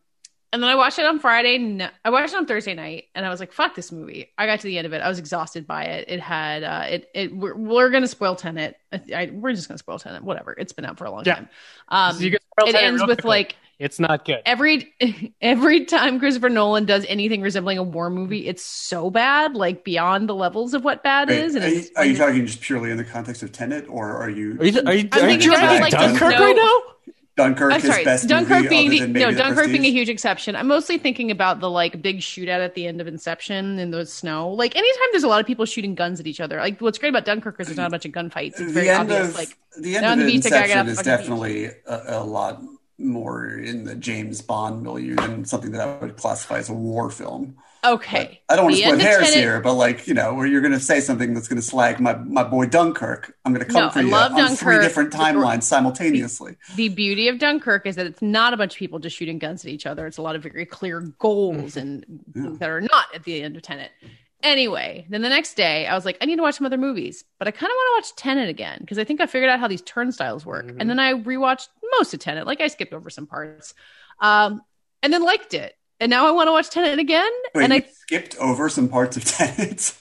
Speaker 2: and then I watched it on Friday. n- I watched it on Thursday night, and I was like, "Fuck this movie!" I got to the end of it. I was exhausted by it. It had uh, it. It we're, we're gonna spoil Tenet. I, I, we're just gonna spoil Tenet. Whatever. It's been out for a long
Speaker 1: Yeah.
Speaker 2: time. Um,
Speaker 1: So you can spoil
Speaker 2: it
Speaker 1: Tenet
Speaker 2: ends with
Speaker 1: quickly.
Speaker 2: like
Speaker 1: it's not good.
Speaker 2: every [LAUGHS] every time Christopher Nolan does anything resembling a war movie, it's so bad, like beyond the levels of what bad
Speaker 4: Wait,
Speaker 2: is. And
Speaker 4: are, you, are you talking just purely in the context of Tenet, or are you?
Speaker 3: Are you, are you, are you
Speaker 2: thinking about, like,
Speaker 3: Dunkirk
Speaker 2: snow-
Speaker 3: right now?
Speaker 4: Dunkirk
Speaker 2: I'm
Speaker 4: is
Speaker 2: sorry,
Speaker 4: best
Speaker 2: Dunkirk
Speaker 4: movie
Speaker 2: being
Speaker 4: other than
Speaker 2: no
Speaker 4: maybe The
Speaker 2: Dunkirk being a huge exception. I'm mostly thinking about the like big shootout at the end of Inception in the snow. Like anytime there's a lot of people shooting guns at each other. Like what's great about Dunkirk is there's not a bunch of gunfights. It's very
Speaker 4: the end
Speaker 2: obvious.
Speaker 4: of
Speaker 2: like
Speaker 4: the end of
Speaker 2: the beach, the guy got
Speaker 4: Inception is definitely a, a lot more in the James Bond milieu than something that I would classify as a war film.
Speaker 2: okay.
Speaker 4: I don't want to
Speaker 2: The
Speaker 4: split hairs here, but like you know, where you're going to say something that's going to slag my, my boy Dunkirk, I'm going to come
Speaker 2: No,
Speaker 4: for
Speaker 2: I
Speaker 4: you on three different timelines simultaneously.
Speaker 2: the beauty of Dunkirk is that it's not a bunch of people just shooting guns at each other. It's a lot of very clear goals mm. and that are not at the end of Tenet. Anyway, then the next day I was like, I need to watch some other movies, but I kind of want to watch Tenet again because I think I figured out how these turnstiles work. And then I rewatched most of Tenet, like I skipped over some parts, um, and then liked it. And now I want to watch Tenet again.
Speaker 4: Wait,
Speaker 2: and
Speaker 4: you
Speaker 2: I,
Speaker 4: skipped over some parts of [LAUGHS] Tenet.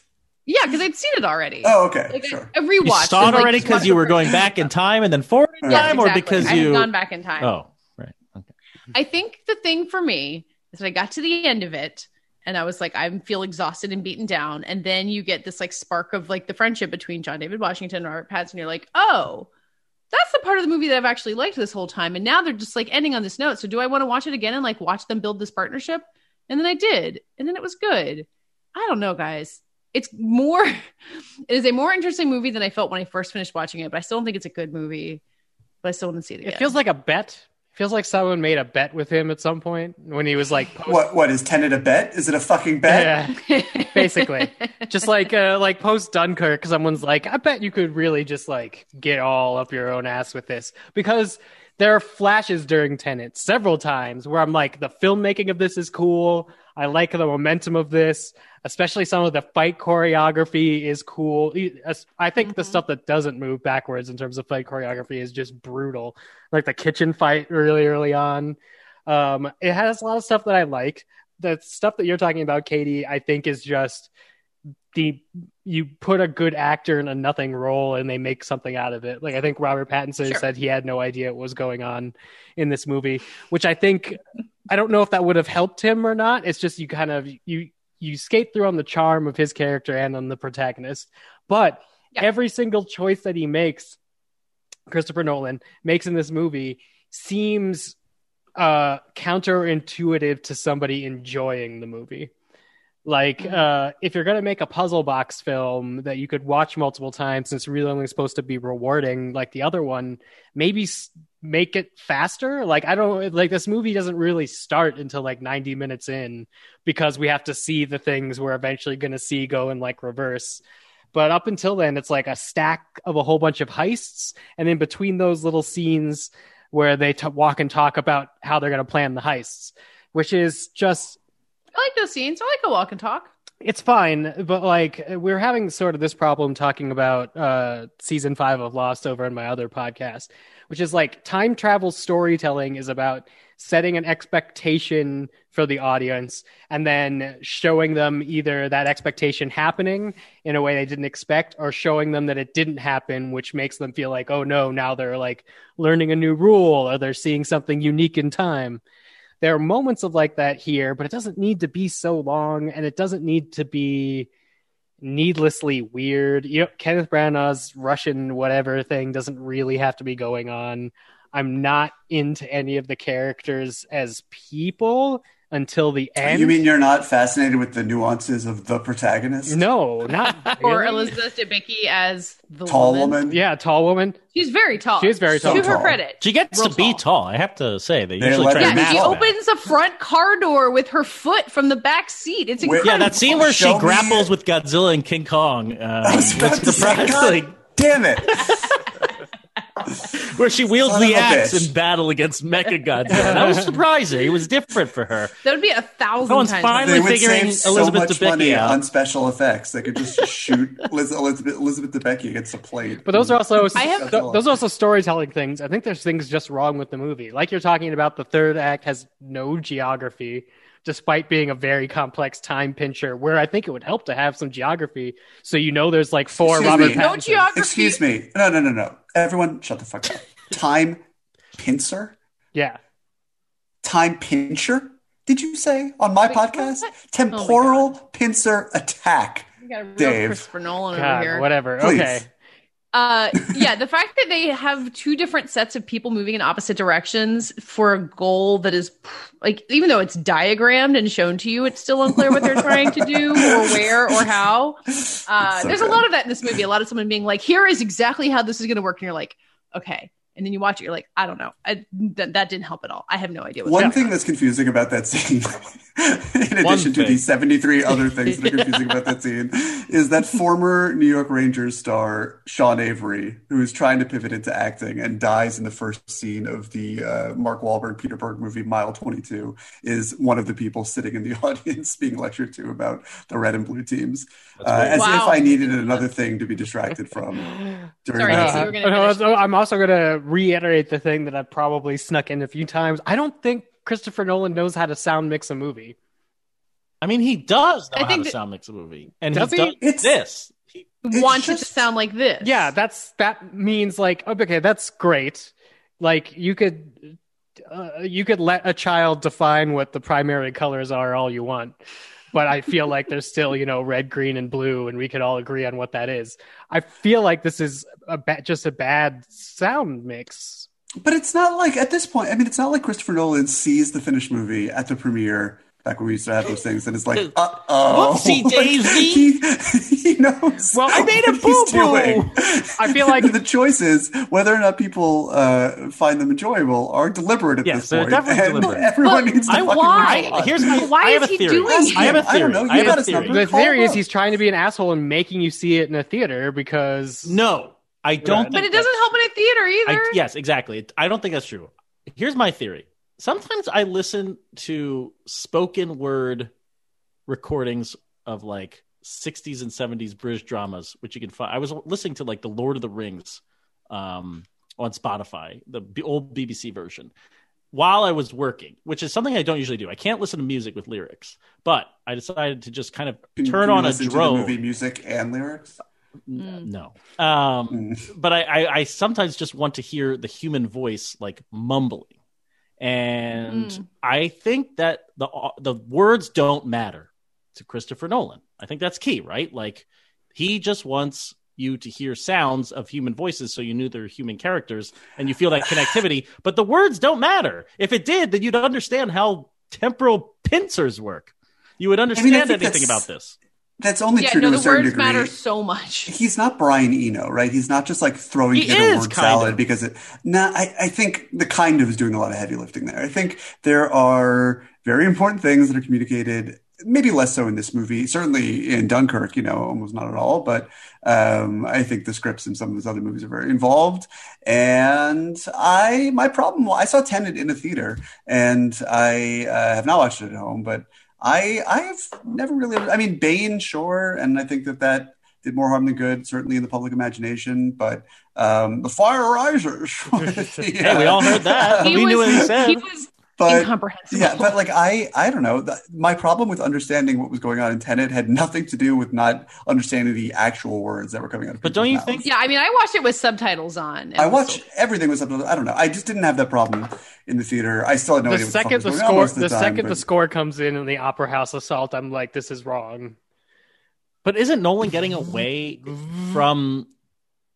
Speaker 2: yeah, because I'd seen it already.
Speaker 4: oh, okay,
Speaker 2: Like,
Speaker 4: sure.
Speaker 2: I, I rewatched.
Speaker 3: You saw it
Speaker 2: like,
Speaker 3: already because
Speaker 2: watched
Speaker 3: you were going back in time and then forward in
Speaker 4: Yes,
Speaker 3: time, or
Speaker 2: exactly.
Speaker 3: because
Speaker 2: I
Speaker 3: you?
Speaker 2: had gone back in time.
Speaker 3: Oh, right. Okay.
Speaker 2: I think the thing for me is that I got to the end of it and I was like, I feel exhausted and beaten down. And then you get this like spark of like the friendship between John David Washington and Robert Pattinson. You're like, oh, that's the part of the movie that I've actually liked this whole time. And now they're just like ending on this note. So do I want to watch it again and like watch them build this partnership? And then I did. And then it was good. I don't know, guys. It's more, [LAUGHS] it is a more interesting movie than I felt when I first finished watching it, but I still don't think it's a good movie. But I still want to see it again.
Speaker 1: It feels like a bet. Feels like someone made a bet with him at some point when he was like, post-
Speaker 4: What what is Tenet a bet? Is it a fucking bet?
Speaker 1: yeah, [LAUGHS] basically, just like uh, like post Dunkirk, someone's like, I bet you could really just like get all up your own ass with this because there are flashes during Tenet several times where I'm like, the filmmaking of this is cool. I like the momentum of this, especially some of the fight choreography is cool. I think the
Speaker 2: Mhm.
Speaker 1: stuff that doesn't move backwards in terms of fight choreography is just brutal. Like the kitchen fight really early on. Um, it has a lot of stuff that I like. The stuff that you're talking about, Katie, I think is just the you put a good actor in a nothing role and they make something out of it. Like I think Robert Pattinson
Speaker 2: Sure.
Speaker 1: said he had no idea what was going on in this movie, which I think I don't know if that would have helped him or not. It's just you kind of you you skate through on the charm of his character and on the protagonist. But
Speaker 2: Yeah.
Speaker 1: every single choice that he makes, Christopher Nolan makes in this movie seems uh counterintuitive to somebody enjoying the movie. Like,
Speaker 2: Mhm.
Speaker 1: uh, if you're going to make a puzzle box film that you could watch multiple times, and it's really only supposed to be rewarding, like the other one, maybe s- make it faster. Like, I don't like this movie doesn't really start until like 90 minutes in because we have to see the things we're eventually going to see go in like reverse. But up until then, it's like a stack of a whole bunch of heists, and in between those little scenes where they t- walk and talk about how they're going to plan the heists, which is just
Speaker 2: I like those scenes. I like a walk and talk.
Speaker 1: it's fine, but like we're having sort of this problem talking about uh season five of Lost over in my other podcast, which is like time travel storytelling is about setting an expectation for the audience and then showing them either that expectation happening in a way they didn't expect or showing them that it didn't happen, which makes them feel like, oh no, now they're like learning a new rule or they're seeing something unique in time there are moments of like that here, but it doesn't need to be so long and it doesn't need to be needlessly weird. You know, Kenneth Branagh's Russian whatever thing doesn't really have to be going on. I'm not into any of the characters as people until the end.
Speaker 4: You mean you're not fascinated with the nuances of the protagonist?
Speaker 1: no, not [LAUGHS]
Speaker 2: Or
Speaker 1: really.
Speaker 2: Elizabeth Debicki as the
Speaker 4: Tall
Speaker 2: woman.
Speaker 4: woman.
Speaker 1: Yeah, tall woman.
Speaker 2: She's very tall.
Speaker 1: She is very
Speaker 4: So
Speaker 2: to
Speaker 1: tall.
Speaker 2: her
Speaker 4: tall.
Speaker 2: credit.
Speaker 3: She gets
Speaker 2: Real
Speaker 3: to be
Speaker 2: tall.
Speaker 3: tall. I have to say they
Speaker 4: They
Speaker 3: usually try
Speaker 4: her
Speaker 3: to
Speaker 2: Yeah, she opens the front car door with her foot from the back seat. It's incredible.
Speaker 3: Yeah, that scene where she
Speaker 4: Show me-
Speaker 3: grapples with Godzilla and King Kong, uh,
Speaker 4: I was about to say, God damn it! [LAUGHS] [LAUGHS]
Speaker 3: where she wields
Speaker 4: Son
Speaker 3: the axe
Speaker 4: bitch.
Speaker 3: in battle against Mecha Godzilla. That was surprising. It was different for her.
Speaker 2: That would be a thousand
Speaker 3: No one's
Speaker 2: times.
Speaker 3: fine
Speaker 4: They
Speaker 3: Finally
Speaker 4: would
Speaker 3: figuring
Speaker 4: save so
Speaker 3: Elizabeth
Speaker 4: much
Speaker 3: Debicki
Speaker 4: money
Speaker 3: out.
Speaker 4: on special effects. They could just shoot Liz- Elizabeth, Elizabeth Debicki against a plate.
Speaker 1: But those are also
Speaker 2: I have-
Speaker 1: th- those are also storytelling things. I think there's things just wrong with the movie. Like you're talking about, the third act has no geography, despite being a very complex time pincher. Where I think it would help to have some geography, so you know there's like four
Speaker 4: Excuse
Speaker 1: Robert
Speaker 4: me.
Speaker 2: No geography.
Speaker 4: Excuse me. No, no, no, no. Everyone, shut the fuck up. Time pincer.
Speaker 1: Yeah,
Speaker 4: Time pincher. Did you say on my
Speaker 2: Wait,
Speaker 4: podcast?
Speaker 2: what?
Speaker 4: Oh Temporal pincer attack.
Speaker 2: We got a real
Speaker 4: Dave.
Speaker 2: Christopher Nolan over here.
Speaker 1: whatever.
Speaker 4: Please.
Speaker 1: Okay,
Speaker 2: Uh, yeah, the fact that they have two different sets of people moving in opposite directions for a goal that is like, even though it's diagrammed and shown to you, it's still unclear what they're trying to do or where or how. Uh,
Speaker 4: So
Speaker 2: there's a lot of that in this movie. A lot of someone being like, "Here is exactly how this is going to work," and you're like, "Okay." And then you watch it, you're like, "I don't know. I, that that didn't help at all. I have no idea." What's
Speaker 4: One thing
Speaker 2: on."
Speaker 4: that's confusing about that scene, [LAUGHS] in
Speaker 3: One
Speaker 4: addition to the 73 other things that are [LAUGHS] confusing about that scene, is that former New York Rangers star Sean Avery, who is trying to pivot into acting and dies in the first scene of the uh, Mark Wahlberg Peter Berg movie Mile 22, is one of the people sitting in the [LAUGHS] audience being lectured to about the red and blue teams, uh, as
Speaker 2: Wow.
Speaker 4: if I needed another thing to be distracted from during
Speaker 2: Sorry,
Speaker 4: that
Speaker 1: Uh,
Speaker 2: you were
Speaker 1: no, so I'm also going to reiterate the thing that I've probably snuck in a few times. I don't think Christopher Nolan knows how to sound mix a movie.
Speaker 3: I mean, he does know
Speaker 2: I
Speaker 3: how
Speaker 2: think
Speaker 3: to
Speaker 2: that-
Speaker 3: sound mix a movie, and
Speaker 1: Does
Speaker 3: he,
Speaker 1: he?
Speaker 3: does
Speaker 4: It's-
Speaker 3: this. He-
Speaker 4: It's
Speaker 2: Want it to sound like this.
Speaker 1: Yeah, that's that means like oh, okay, that's great. Like you could uh, you could let a child define what the primary colors are all you want. But I feel like there's still, you know, red, green, and blue, and we could all agree on what that is. I feel like this is a ba- just a bad sound mix.
Speaker 4: But it's not like at this point. I mean, it's not like Christopher Nolan sees the finished movie at the premiere back when we used to have those things, and it's like, uh oh,
Speaker 3: Whoopsie [LAUGHS] daisy.
Speaker 4: he, he knows.
Speaker 1: Well, I made a
Speaker 4: what he's
Speaker 1: boo-boo. I feel like- [LAUGHS]
Speaker 4: the choices, whether or not people uh, find them enjoyable, are deliberate at
Speaker 3: Yes,
Speaker 4: this
Speaker 3: they're
Speaker 4: point.
Speaker 3: definitely
Speaker 4: and
Speaker 3: deliberate.
Speaker 4: Everyone
Speaker 2: But
Speaker 4: needs to
Speaker 3: I-
Speaker 4: fucking
Speaker 2: why?
Speaker 4: respond.
Speaker 3: Here's my.
Speaker 2: Why
Speaker 3: I have
Speaker 2: is
Speaker 3: a
Speaker 2: he doing
Speaker 4: Ask
Speaker 3: I have a
Speaker 4: him. I don't know. You
Speaker 3: I have a theory.
Speaker 1: the theory is he's trying to be an asshole and making you see it in a theater because
Speaker 3: No, I don't.
Speaker 1: Right.
Speaker 3: think
Speaker 2: But it doesn't help in a theater either.
Speaker 3: I, yes, exactly. I don't think that's true. Here's my theory. Sometimes I listen to spoken word recordings of like 60s and 70s British dramas, which you can find. I was listening to like the Lord of the Rings um, on Spotify, the b- old BBC version, while I was working, which is something I don't usually do. I can't listen to music with lyrics, but I decided to just kind of turn
Speaker 4: you
Speaker 3: on a
Speaker 4: listen to the
Speaker 3: drone.
Speaker 4: movie music and lyrics.
Speaker 2: Mm.
Speaker 3: No. Um,
Speaker 4: Mm.
Speaker 3: but I, I, I sometimes just want to hear the human voice like mumbling. And
Speaker 2: Mm.
Speaker 3: I think that the the words don't matter to Christopher Nolan. I think that's key, right? Like he just wants you to hear sounds of human voices so you knew they're human characters and you feel that connectivity, [SIGHS] but the words don't matter. If it did, then you'd understand how temporal pincers work. You would understand
Speaker 4: think
Speaker 3: anything about this.
Speaker 4: That's only
Speaker 2: Yeah,
Speaker 4: true
Speaker 2: no,
Speaker 4: to a
Speaker 2: the
Speaker 4: certain
Speaker 2: words
Speaker 4: degree.
Speaker 2: matter so much.
Speaker 4: He's not Brian Eno, right? He's not just like throwing
Speaker 3: He
Speaker 4: together
Speaker 3: is,
Speaker 4: word salad
Speaker 3: of.
Speaker 4: because it. No, I, I think the kind of is doing a lot of heavy lifting there. I think there are very important things that are communicated. Maybe less so in this movie. Certainly in Dunkirk, you know, almost not at all. But um, I think the scripts in some of his other movies are very involved. And I, my problem, I saw Tenet in a theater, and I uh, have not watched it at home, but. I I've never really I mean Bane sure and I think that that did more harm than good certainly in the public imagination but um the fire rises [LAUGHS]
Speaker 3: Hey, we all heard that.
Speaker 2: He
Speaker 3: we
Speaker 2: was,
Speaker 3: knew what he said.
Speaker 2: he was
Speaker 4: but
Speaker 2: incomprehensible.
Speaker 4: yeah but like I I don't know the, my problem with understanding what was going on in Tenet had nothing to do with not understanding the actual words that were coming out of
Speaker 3: But don't
Speaker 4: people's
Speaker 3: you think-
Speaker 2: yeah, I mean, I watched it with subtitles on.
Speaker 4: I
Speaker 2: was
Speaker 4: watched
Speaker 2: still-
Speaker 4: everything with subtitles. I don't know. I just didn't have that problem in the theater. I still had no
Speaker 1: the
Speaker 4: idea what
Speaker 1: second
Speaker 4: the,
Speaker 1: the
Speaker 4: fuck was going on
Speaker 1: score the,
Speaker 4: the, time,
Speaker 1: second the score comes in in the opera house assault, I'm like, this is wrong.
Speaker 3: But isn't Nolan getting away from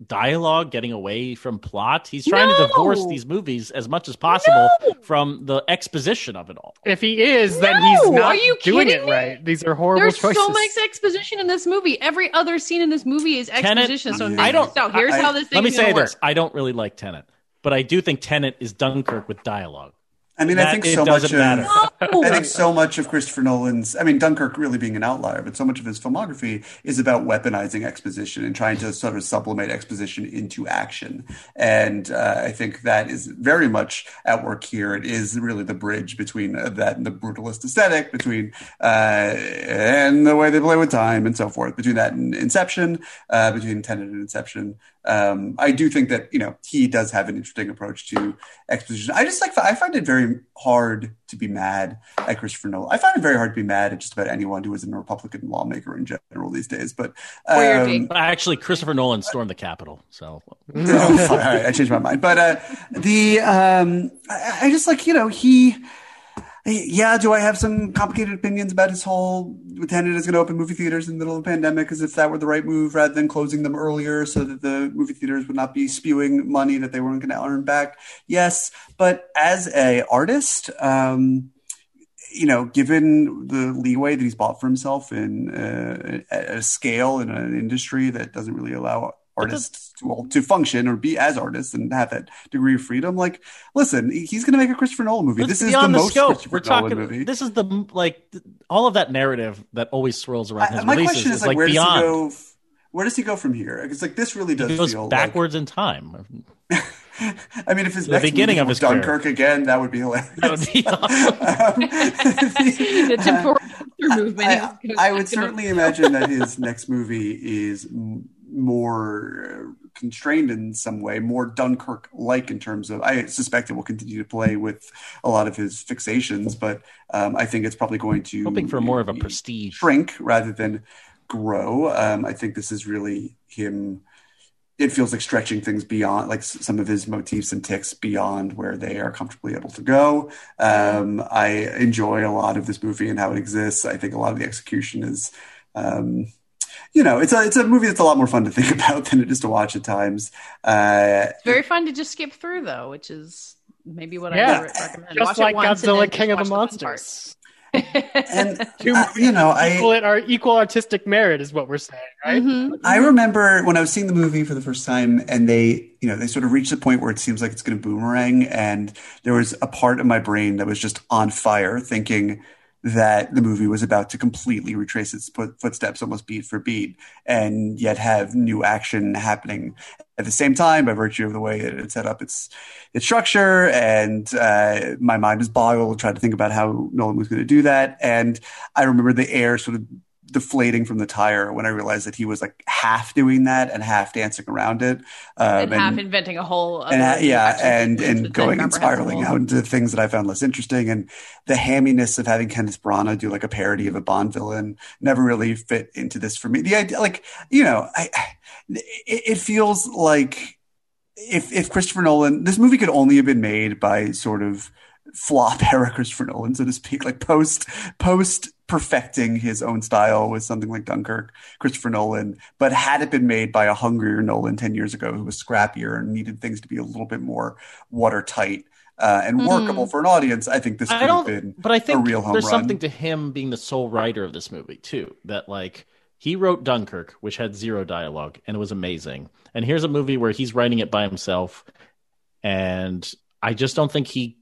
Speaker 3: dialogue, getting away from plot? He's trying to divorce these movies as much as possible
Speaker 2: No!
Speaker 3: from the exposition of it all.
Speaker 1: If he is, then
Speaker 2: No!
Speaker 1: he's not
Speaker 2: Are you
Speaker 1: doing
Speaker 2: kidding
Speaker 1: it
Speaker 2: me?
Speaker 1: right. These are horrible
Speaker 2: There's
Speaker 1: choices.
Speaker 2: so much exposition in this movie. Every other scene in this movie is
Speaker 3: Tenet-
Speaker 2: exposition. so
Speaker 4: Yeah.
Speaker 3: I don't-
Speaker 2: So here's
Speaker 4: I-
Speaker 2: how this thing
Speaker 3: Let me
Speaker 2: is gonna
Speaker 3: say
Speaker 2: work.
Speaker 3: this: I don't really like Tenet, but I do think Tenet is Dunkirk with dialogue.
Speaker 4: I mean, I
Speaker 3: That
Speaker 4: think
Speaker 3: it
Speaker 4: so
Speaker 3: doesn't
Speaker 4: much
Speaker 3: matter.
Speaker 4: of
Speaker 2: No!
Speaker 4: I think so much of Christopher Nolan's, I mean, Dunkirk really being an outlier, but so much of his filmography is about weaponizing exposition and trying to sort of sublimate exposition into action. And uh, I think that is very much at work here. It is really the bridge between uh, that and the brutalist aesthetic, between uh, and the way they play with time and so forth, between that and Inception, uh, between Tenet and Inception. Um, I do think that you know he does have an interesting approach to exposition. I just like I find it very hard to be mad at Christopher Nolan. I find it very hard to be mad at just about anyone who is a Republican lawmaker in general these days. But um.
Speaker 3: But actually, Christopher Nolan stormed the Capitol, so [LAUGHS]
Speaker 4: oh, fine. All right, I changed my mind. But uh, the um, I, I just like you know he. Yeah, do I have some complicated opinions about his whole Tenet is going to open movie theaters in the middle of the pandemic as if that were the right move rather than closing them earlier so that the movie theaters would not be spewing money that they weren't going to earn back? Yes, but as a artist, um, you know, given the leeway that he's bought for himself in uh, a scale in an industry that doesn't really allow artists to, well, to function or be as artists and have that degree of freedom, like, listen, he's going to make a Christopher Nolan movie.
Speaker 3: Let's
Speaker 4: this is the
Speaker 3: the
Speaker 4: most
Speaker 3: scope.
Speaker 4: Christopher
Speaker 3: We're
Speaker 4: Nolan
Speaker 3: talking.
Speaker 4: movie.
Speaker 3: This is the like all of that narrative that always swirls around
Speaker 4: I-
Speaker 3: his
Speaker 4: my
Speaker 3: releases
Speaker 4: question is
Speaker 3: is
Speaker 4: like,
Speaker 3: like
Speaker 4: where
Speaker 3: beyond.
Speaker 4: does he go? Where does he go from here? It's like this really does
Speaker 3: He goes
Speaker 4: feel like-
Speaker 3: backwards in time. [LAUGHS]
Speaker 4: I mean, if his
Speaker 3: The
Speaker 4: next
Speaker 3: beginning
Speaker 4: movie
Speaker 3: of
Speaker 4: were
Speaker 3: his career.
Speaker 4: Dunkirk again, that would be hilarious.
Speaker 3: That would be [LAUGHS]
Speaker 4: Um,
Speaker 2: the temporal movement.
Speaker 4: I,
Speaker 2: is gonna-
Speaker 4: I [LAUGHS] would certainly imagine that his next movie is m- more uh, constrained in some way, more Dunkirk-like in terms of. I suspect it will continue to play with a lot of his fixations, but um, I think it's probably going to
Speaker 3: hoping for more of a prestige.
Speaker 4: shrink rather than grow. Um, I think this is really him. It feels like stretching things beyond, like some of his motifs and ticks beyond where they are comfortably able to go. Um, I enjoy a lot of this movie and how it exists. I think a lot of the execution is, um, you know, it's a it's a movie that's a lot more fun to think [LAUGHS] about than it is to watch at times. Uh,
Speaker 2: It's very fun to just skip through, though, which is maybe what
Speaker 1: Yeah.
Speaker 2: I would recommend.
Speaker 1: Just
Speaker 2: Watch
Speaker 1: like
Speaker 2: it once and
Speaker 1: Godzilla
Speaker 2: then
Speaker 1: King of the
Speaker 2: just watch.
Speaker 1: Monsters.
Speaker 4: and [LAUGHS]
Speaker 1: Two
Speaker 4: uh, you know, I
Speaker 1: equal, it, our equal artistic merit is what we're saying, right?
Speaker 2: Mhm.
Speaker 4: I remember when I was seeing the movie for the first time, and they, you know, they sort of reached the point where it seems like it's going to boomerang, and there was a part of my brain that was just on fire, thinking, that the movie was about to completely retrace its footsteps almost beat for beat and yet have new action happening at the same time by virtue of the way it, it set up its its structure. And uh, my mind was boggled trying to think about how Nolan was going to do that. And I remember the air sort of deflating from the tire when I realized that he was like half doing that and half dancing around it um,
Speaker 2: and half inventing a whole
Speaker 4: and uh, yeah, and and going and spiraling out into things that I found less interesting, and the hamminess of having Kenneth Branagh do like a parody of a Bond villain never really fit into this for me. The idea, like you know, I, I- it, it feels like if if Christopher Nolan, this movie could only have been made by sort of flop era Christopher Nolan, so to speak, like post post perfecting his own style with something like Dunkirk, Christopher Nolan. But had it been made by a hungrier Nolan ten years ago, who was scrappier and needed things to be a little bit more watertight uh, and workable for an audience, I think this could have been
Speaker 3: but I think
Speaker 4: a real home
Speaker 3: there's
Speaker 4: run.
Speaker 3: something to him being the sole writer of this movie too. That like he wrote Dunkirk, which had zero dialogue, and it was amazing. And here's a movie where he's writing it by himself, and I just don't think he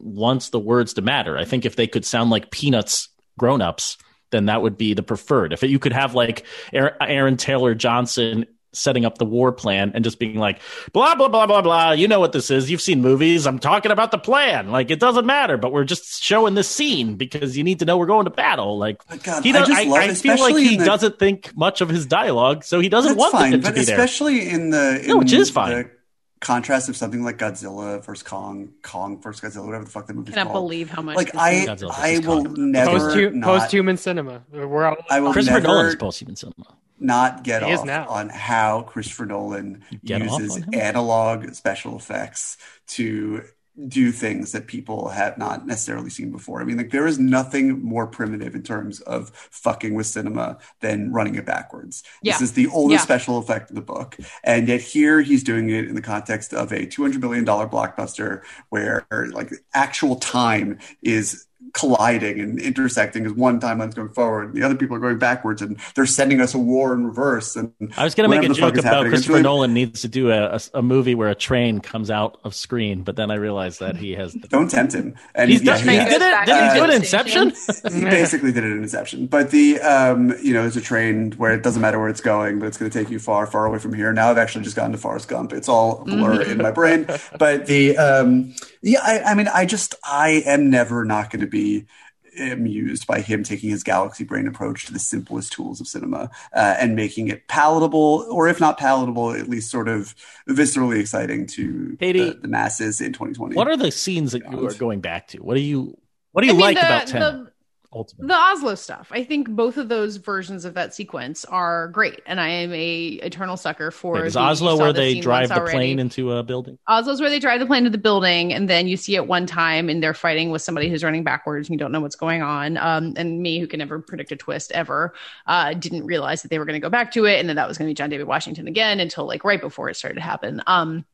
Speaker 3: wants the words to matter. I think if they could sound like Peanuts grown-ups, then that would be the preferred. If you could have like Aaron, Taylor Johnson setting up the war plan and just being like blah blah blah blah blah you know what this is. You've seen movies. I'm talking about the plan. Like it doesn't matter but we're just showing this scene because you need to know we're going to battle. Like
Speaker 4: God,
Speaker 3: he
Speaker 4: I
Speaker 3: does,
Speaker 4: just
Speaker 3: I,
Speaker 4: love-
Speaker 3: I feel like he
Speaker 4: the-
Speaker 3: doesn't think much of his dialogue so he doesn't want
Speaker 4: fine,
Speaker 3: it to
Speaker 4: but
Speaker 3: be there.
Speaker 4: especially in the in
Speaker 3: No, which is
Speaker 4: the
Speaker 3: fine.
Speaker 4: Contrast of something like Godzilla versus Kong, Kong versus Godzilla, whatever the fuck the movie's
Speaker 2: cannot
Speaker 4: called.
Speaker 2: believe how much
Speaker 4: like I,
Speaker 3: Godzilla
Speaker 4: I will
Speaker 3: Kong.
Speaker 4: never
Speaker 1: Post
Speaker 4: not,
Speaker 1: post-human cinema. We're all,
Speaker 4: I will
Speaker 3: christopher
Speaker 4: never
Speaker 3: nolan's post-human cinema
Speaker 4: not get
Speaker 1: He
Speaker 4: off
Speaker 1: now.
Speaker 4: on how Christopher Nolan
Speaker 3: Get
Speaker 4: uses analog special effects to do things that people have not necessarily seen before. I mean, like there is nothing more primitive in terms of fucking with cinema than running it backwards. This is the oldest
Speaker 2: Yeah.
Speaker 4: special effect in the book, and yet here he's doing it in the context of a two hundred billion dollar blockbuster where like actual time is colliding and intersecting as one timeline's going forward and the other people are going backwards and they're sending us a war in reverse and
Speaker 3: i was going to make a joke about
Speaker 4: happening. It's
Speaker 3: christopher
Speaker 4: really-
Speaker 3: nolan needs to do a, a, a movie where a train comes out of screen but then i realized that he has the,
Speaker 4: Don't tempt him. And
Speaker 3: he's
Speaker 4: yeah, he
Speaker 3: he did it didn't he do it in inception [LAUGHS]
Speaker 4: he basically did it in Inception. But the um, you know, there's a train where it doesn't matter where it's going, but it's going to take you far, far away from here. Now I've actually just gotten to Forrest Gump. It's all a blur in my brain. But the um, yeah, I, I mean, I just I am never not going to be amused by him taking his galaxy brain approach to the simplest tools of cinema uh, and making it palatable, or if not palatable, at least sort of viscerally exciting to
Speaker 3: Katey,
Speaker 4: the, the masses in 2020.
Speaker 3: what are the scenes that you are going back to? What do you what do you
Speaker 2: I mean,
Speaker 3: like
Speaker 2: the-
Speaker 3: about 10
Speaker 2: the-
Speaker 3: ultimately
Speaker 2: the Oslo stuff. I think both of those versions of that sequence are great, and I am a eternal sucker for.
Speaker 3: Is
Speaker 2: the-
Speaker 3: Oslo where they drive the
Speaker 2: already.
Speaker 3: plane into a building?
Speaker 2: Oslo's where they drive the plane to the building, and then you see it one time, and they're fighting with somebody who's running backwards, and you don't know what's going on. Um, and me, who can never predict a twist ever, uh, didn't realize that they were going to go back to it, and then that was going to be John David Washington again until like right before it started to happen. Um,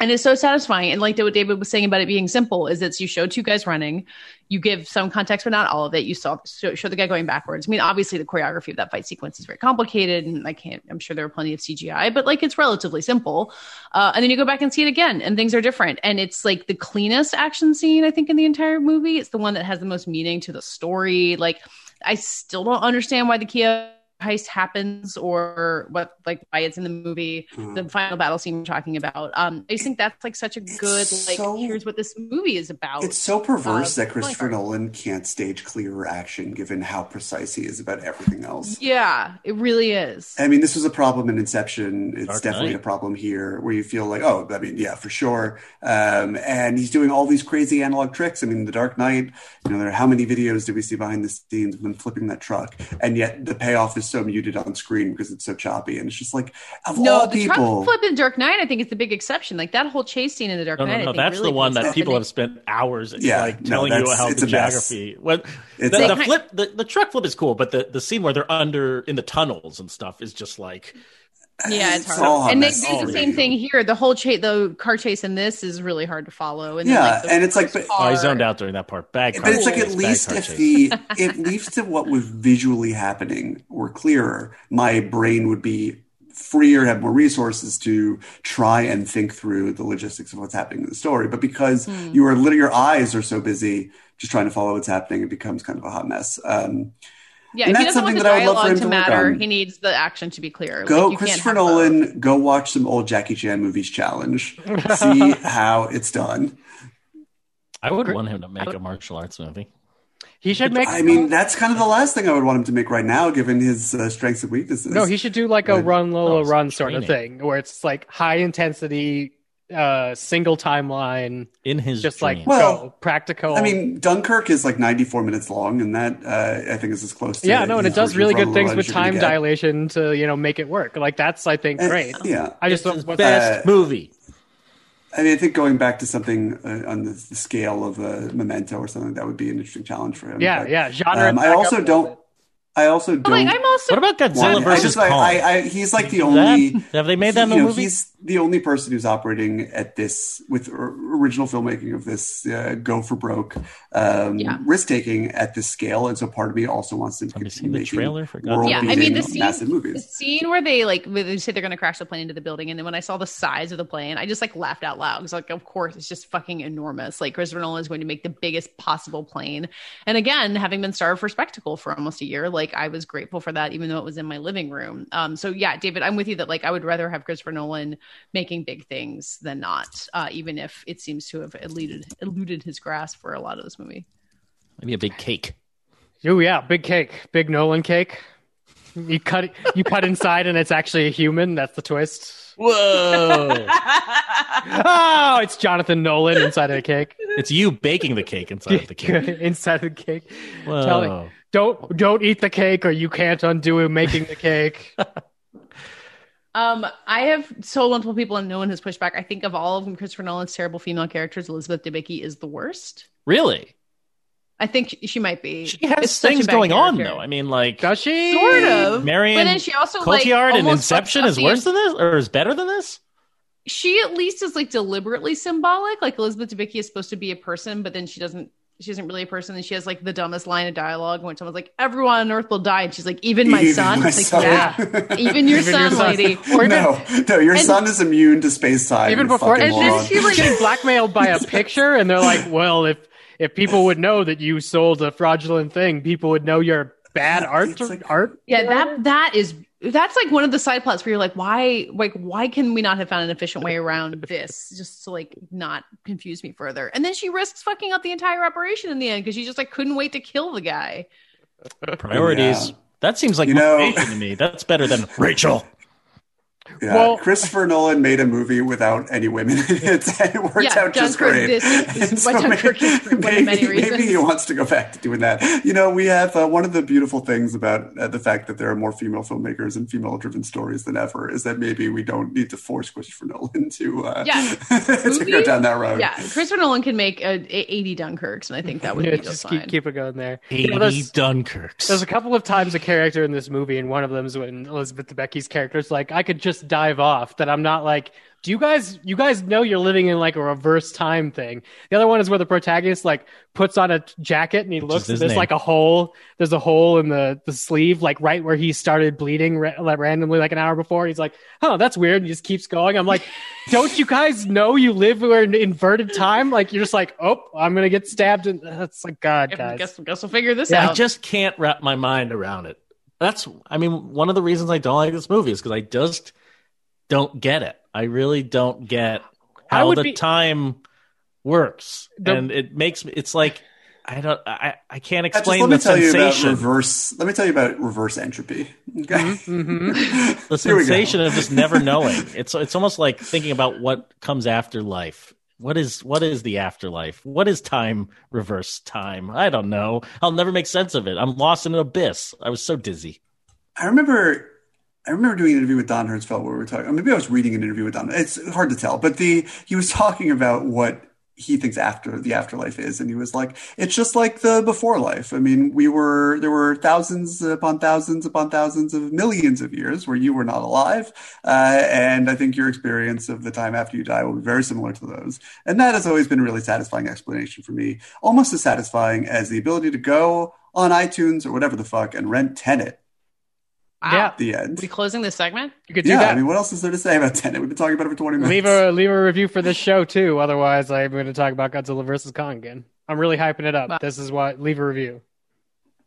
Speaker 2: and it's so satisfying. And like what David was saying about it being simple, is that you show two guys running, you give some context, but not all of it. You saw show, show the guy going backwards. I mean, obviously the choreography of that fight sequence is very complicated, and I can't. I'm sure there are plenty of CGI, but like it's relatively simple. Uh, and then you go back and see it again, and things are different. And it's like the cleanest action scene I think in the entire movie. It's the one that has the most meaning to the story. Like I still don't understand why the Kia heist happens or what like why it's in the movie the final battle scene we're talking about um i just think that's like such a good like
Speaker 4: so-
Speaker 2: here's what this movie is about
Speaker 4: It's so perverse
Speaker 2: Uh,
Speaker 4: that Christopher
Speaker 2: like-
Speaker 4: Nolan can't stage clearer action given how precise he is about everything else.
Speaker 2: yeah it really is
Speaker 4: I mean, this was a problem in Inception. It's
Speaker 3: Dark
Speaker 4: definitely
Speaker 3: Knight.
Speaker 4: a problem here where you feel like, oh, I mean, yeah, for sure. Um, and he's doing all these crazy analog tricks. I mean, The Dark Knight, you know, there are how many videos do we see behind the scenes of them flipping that truck? And yet the payoff is so muted on screen because it's so choppy. And it's just like, of
Speaker 2: no
Speaker 4: all
Speaker 2: the
Speaker 4: people.
Speaker 2: truck flip in dark knight i think is the big exception like that whole chase scene in the dark
Speaker 3: No,
Speaker 2: knight
Speaker 3: no,
Speaker 2: I
Speaker 3: no.
Speaker 2: think
Speaker 3: That's
Speaker 2: really
Speaker 3: the one that
Speaker 2: that
Speaker 3: people have spent hours
Speaker 4: Yeah,
Speaker 3: like
Speaker 4: no,
Speaker 3: telling you
Speaker 4: that's-
Speaker 3: how the geography. What
Speaker 4: It's
Speaker 3: the,
Speaker 4: a-
Speaker 3: the flip, the, the truck flip is cool, but the, the scene where they're under in the tunnels and stuff is just like
Speaker 2: yeah it's
Speaker 4: It's
Speaker 2: hard
Speaker 4: all
Speaker 2: and they do the same thing here the whole chase the car chase in this is really hard to follow and then,
Speaker 4: Yeah,
Speaker 2: like,
Speaker 4: and it's like,
Speaker 2: first
Speaker 4: but-
Speaker 3: oh, I zoned out during that part. Bad car
Speaker 4: But it's like at least if the [LAUGHS] at least if what was visually happening were clearer, my brain would be freer, have more resources to try and think through the logistics of what's happening in the story. But because
Speaker 2: Hmm.
Speaker 4: you are lit- your eyes are so busy just trying to follow what's happening, it becomes kind of a hot mess. Um,
Speaker 2: Yeah,
Speaker 4: And
Speaker 2: if he
Speaker 4: that's
Speaker 2: doesn't want
Speaker 4: something
Speaker 2: the
Speaker 4: that I would love for
Speaker 2: dialogue
Speaker 4: him
Speaker 2: to
Speaker 4: to
Speaker 2: matter, he needs the action to be clear.
Speaker 4: go
Speaker 2: Like, you can't
Speaker 4: Christopher
Speaker 2: have both.
Speaker 4: Nolan, go watch some old Jackie Chan movies challenge. [LAUGHS] See how it's done.
Speaker 3: I would want him to make a martial arts movie.
Speaker 1: He should make.
Speaker 4: I mean, that's kind of the last thing I would want him to make right now, given his uh, strengths and weaknesses.
Speaker 1: no, he should do like a
Speaker 4: Right.
Speaker 1: run Lola
Speaker 3: Oh,
Speaker 1: run sort of thing, where it's like high intensity, uh, single timeline,
Speaker 3: In his
Speaker 1: just like.
Speaker 4: Well,
Speaker 1: go, practical.
Speaker 4: I mean, Dunkirk is like 94 minutes long, and that uh, I think is as close to
Speaker 1: yeah, no, and it does really good things with
Speaker 4: as you're gonna
Speaker 1: time dilation to you know make it work. Like that's I think
Speaker 4: And-
Speaker 1: great.
Speaker 4: Yeah,
Speaker 1: I just
Speaker 3: It's his
Speaker 1: what's
Speaker 3: best
Speaker 4: uh,
Speaker 3: movie.
Speaker 4: I mean, I think going back to something uh, on the, the scale of uh, Memento or something that would be an interesting challenge for him.
Speaker 1: Yeah,
Speaker 4: But,
Speaker 1: yeah, genre.
Speaker 4: Um, I also don't.
Speaker 1: Bit.
Speaker 4: I also don't.
Speaker 2: like, I'm also
Speaker 3: What about Godzilla
Speaker 4: want- I
Speaker 3: versus
Speaker 4: just, like,
Speaker 3: Kong?
Speaker 4: I, I, he's like the
Speaker 3: That-
Speaker 4: only.
Speaker 3: have they made that in
Speaker 4: you
Speaker 3: a
Speaker 4: know,
Speaker 3: movie?
Speaker 4: He's the only person who's operating at this with original filmmaking of this uh, go for broke um,
Speaker 2: Yeah.
Speaker 4: risk taking at this scale, and so part of me also wants
Speaker 3: them to
Speaker 4: continue
Speaker 3: seen the
Speaker 4: making
Speaker 3: trailer for Godzilla?
Speaker 4: world
Speaker 2: Yeah, I mean, the scene-
Speaker 4: massive
Speaker 2: the scene where they like they say they're going to crash the plane into the building, and then when I saw the size of the plane, I just like laughed out loud because like, of course, it's just fucking enormous. Like Christopher Nolan is going to make the biggest possible plane, and again, having been starved for spectacle for almost a year, like I was grateful for that, even though it was in my living room. Um, so yeah, David, I'm with you that like I would rather have Christopher Nolan making big things than not, uh, even if it seems to have eluded eluded his grasp for a lot of this movie.
Speaker 3: Maybe a big cake.
Speaker 1: Oh yeah, big cake, big Nolan cake. You cut it, you cut inside, and it's actually a human. That's the twist.
Speaker 3: Whoa! [LAUGHS]
Speaker 1: Oh, it's Jonathan Nolan inside of the cake.
Speaker 3: it's you baking the cake inside of the cake. [LAUGHS]
Speaker 1: inside of the cake.
Speaker 3: Whoa.
Speaker 1: Tell me, don't don't eat the cake, or you can't undo making the cake. [LAUGHS]
Speaker 2: Um, I have told multiple people and no one has pushed back. I think of all of them, Christopher Nolan's terrible female characters, Elizabeth Debicki is the worst.
Speaker 3: Really?
Speaker 2: I think she, she might be.
Speaker 3: She has
Speaker 2: It's
Speaker 3: things
Speaker 2: bad
Speaker 3: going on though. I mean, like
Speaker 1: Does she?
Speaker 2: Sort of.
Speaker 3: Marion
Speaker 2: but then she also like
Speaker 3: Cotillard in
Speaker 2: almost
Speaker 3: Inception is
Speaker 2: the-
Speaker 3: worse than this, or is better than this?
Speaker 2: She at least is like deliberately symbolic. Like Elizabeth Debicki is supposed to be a person, but then she doesn't. She isn't really a person, and she has like the dumbest line of dialogue when someone's like, "Everyone on Earth will die," and she's like, "Even my
Speaker 4: Even
Speaker 2: son."
Speaker 4: my
Speaker 2: It's like,
Speaker 4: son.
Speaker 2: yeah, [LAUGHS] even your
Speaker 1: Even
Speaker 2: son,
Speaker 1: your son.
Speaker 2: lady.
Speaker 1: Or even,
Speaker 4: no, no, your
Speaker 2: and-
Speaker 4: son is immune to space time.
Speaker 1: even before,
Speaker 4: fucking
Speaker 1: and then she like getting blackmailed by a [LAUGHS] picture, and they're like, "Well, if if people would know that you sold a fraudulent thing, people would know you're bad art
Speaker 4: like-
Speaker 1: art."
Speaker 2: Yeah, that that is that's like one of the side plots where you're like, why like why can we not have found an efficient way around [LAUGHS] this just to like not confuse me further? And then she risks fucking up the entire operation in the end because she just like couldn't wait to kill the guy.
Speaker 3: Priorities.
Speaker 4: Yeah.
Speaker 3: That seems like
Speaker 4: You know-
Speaker 3: to me. That's better than [LAUGHS] Rachel.
Speaker 4: Yeah,
Speaker 1: Well-
Speaker 4: Christopher Nolan made a movie without any women in it. and [LAUGHS] it worked
Speaker 2: Yeah,
Speaker 4: out just
Speaker 2: Dunkirk
Speaker 4: great.
Speaker 2: this [LAUGHS] is-
Speaker 4: And
Speaker 2: why Dunkirk is
Speaker 4: maybe,
Speaker 2: many
Speaker 4: maybe he wants to go back to doing that. You know, we have uh, one of the beautiful things about uh, the fact that there are more female filmmakers and female-driven stories than ever is that maybe we don't need to force Christopher Nolan to uh,
Speaker 2: Yeah. [LAUGHS]
Speaker 4: to go down that road.
Speaker 2: Yeah, Christopher Nolan can make a, a 80 Dunkirks, and I think that would
Speaker 1: Yeah,
Speaker 2: be
Speaker 1: just
Speaker 2: just
Speaker 1: keep
Speaker 2: fine.
Speaker 1: keep it going there. You
Speaker 3: Eighty
Speaker 1: know, there's,
Speaker 3: Dunkirks.
Speaker 1: there's a couple of times a character in this movie, and one of them is when Elizabeth Debicki's character is like, "I could just dive off." That I'm not like. Do you guys you guys know you're living in like a reverse time thing? The other one is where the protagonist like puts on a jacket and he
Speaker 3: Which
Speaker 1: looks and there's
Speaker 3: name.
Speaker 1: like a hole. There's a hole in the the sleeve, like right where he started bleeding ra- like, randomly, like an hour before. He's like, "Oh, that's weird." And he just keeps going. I'm like, [LAUGHS] "Don't you guys know you live in inverted time? Like you're just like, oh, I'm gonna get stabbed." And that's like, God,
Speaker 2: I
Speaker 1: guys.
Speaker 2: guess, guess we'll figure this
Speaker 3: I
Speaker 2: out.
Speaker 3: I just can't wrap my mind around it. That's, I mean, one of the reasons I don't like this movie is because I just don't get it. I really don't get how the
Speaker 1: be-
Speaker 3: time works,
Speaker 1: The-
Speaker 3: and it makes me. It's like I don't. I I can't
Speaker 4: Yeah, just
Speaker 3: explain
Speaker 4: let me
Speaker 3: the
Speaker 4: tell you about
Speaker 3: sensation.
Speaker 4: reverse. Let me tell you about reverse entropy. Okay,
Speaker 1: Mm-hmm, [LAUGHS]
Speaker 3: the
Speaker 4: Here we go.
Speaker 3: sensation of just never knowing. It's it's almost like thinking about what comes after life. What is what is the afterlife? What is time reverse time? I don't know. I'll never make sense of it. I'm lost in an abyss. I was so dizzy.
Speaker 4: I remember I remember doing an interview with Don Hertzfeldt where we were talking. Maybe I was reading an interview with Don. It's hard to tell, but the he was [LAUGHS] talking about what he thinks after the afterlife is, and he was like, "It's just like the before life. I mean, we were there were thousands upon thousands upon thousands of millions of years where you were not alive, uh, and I think your experience of the time after you die will be very similar to those. And that has always been a really satisfying explanation for me, almost as satisfying as the ability to go on iTunes or whatever the fuck and rent Tenet."
Speaker 2: Wow.
Speaker 1: Yeah.
Speaker 4: The end.
Speaker 2: We closing this segment?
Speaker 1: You could do
Speaker 4: Yeah,
Speaker 1: that.
Speaker 4: I mean, what else is there to say about Tenet? We've been talking about it for 20 minutes.
Speaker 1: leave a leave a review for this show too. Otherwise, I'm going to talk about Godzilla versus Kong again. I'm really hyping it up.
Speaker 2: Wow.
Speaker 1: This is what leave a review.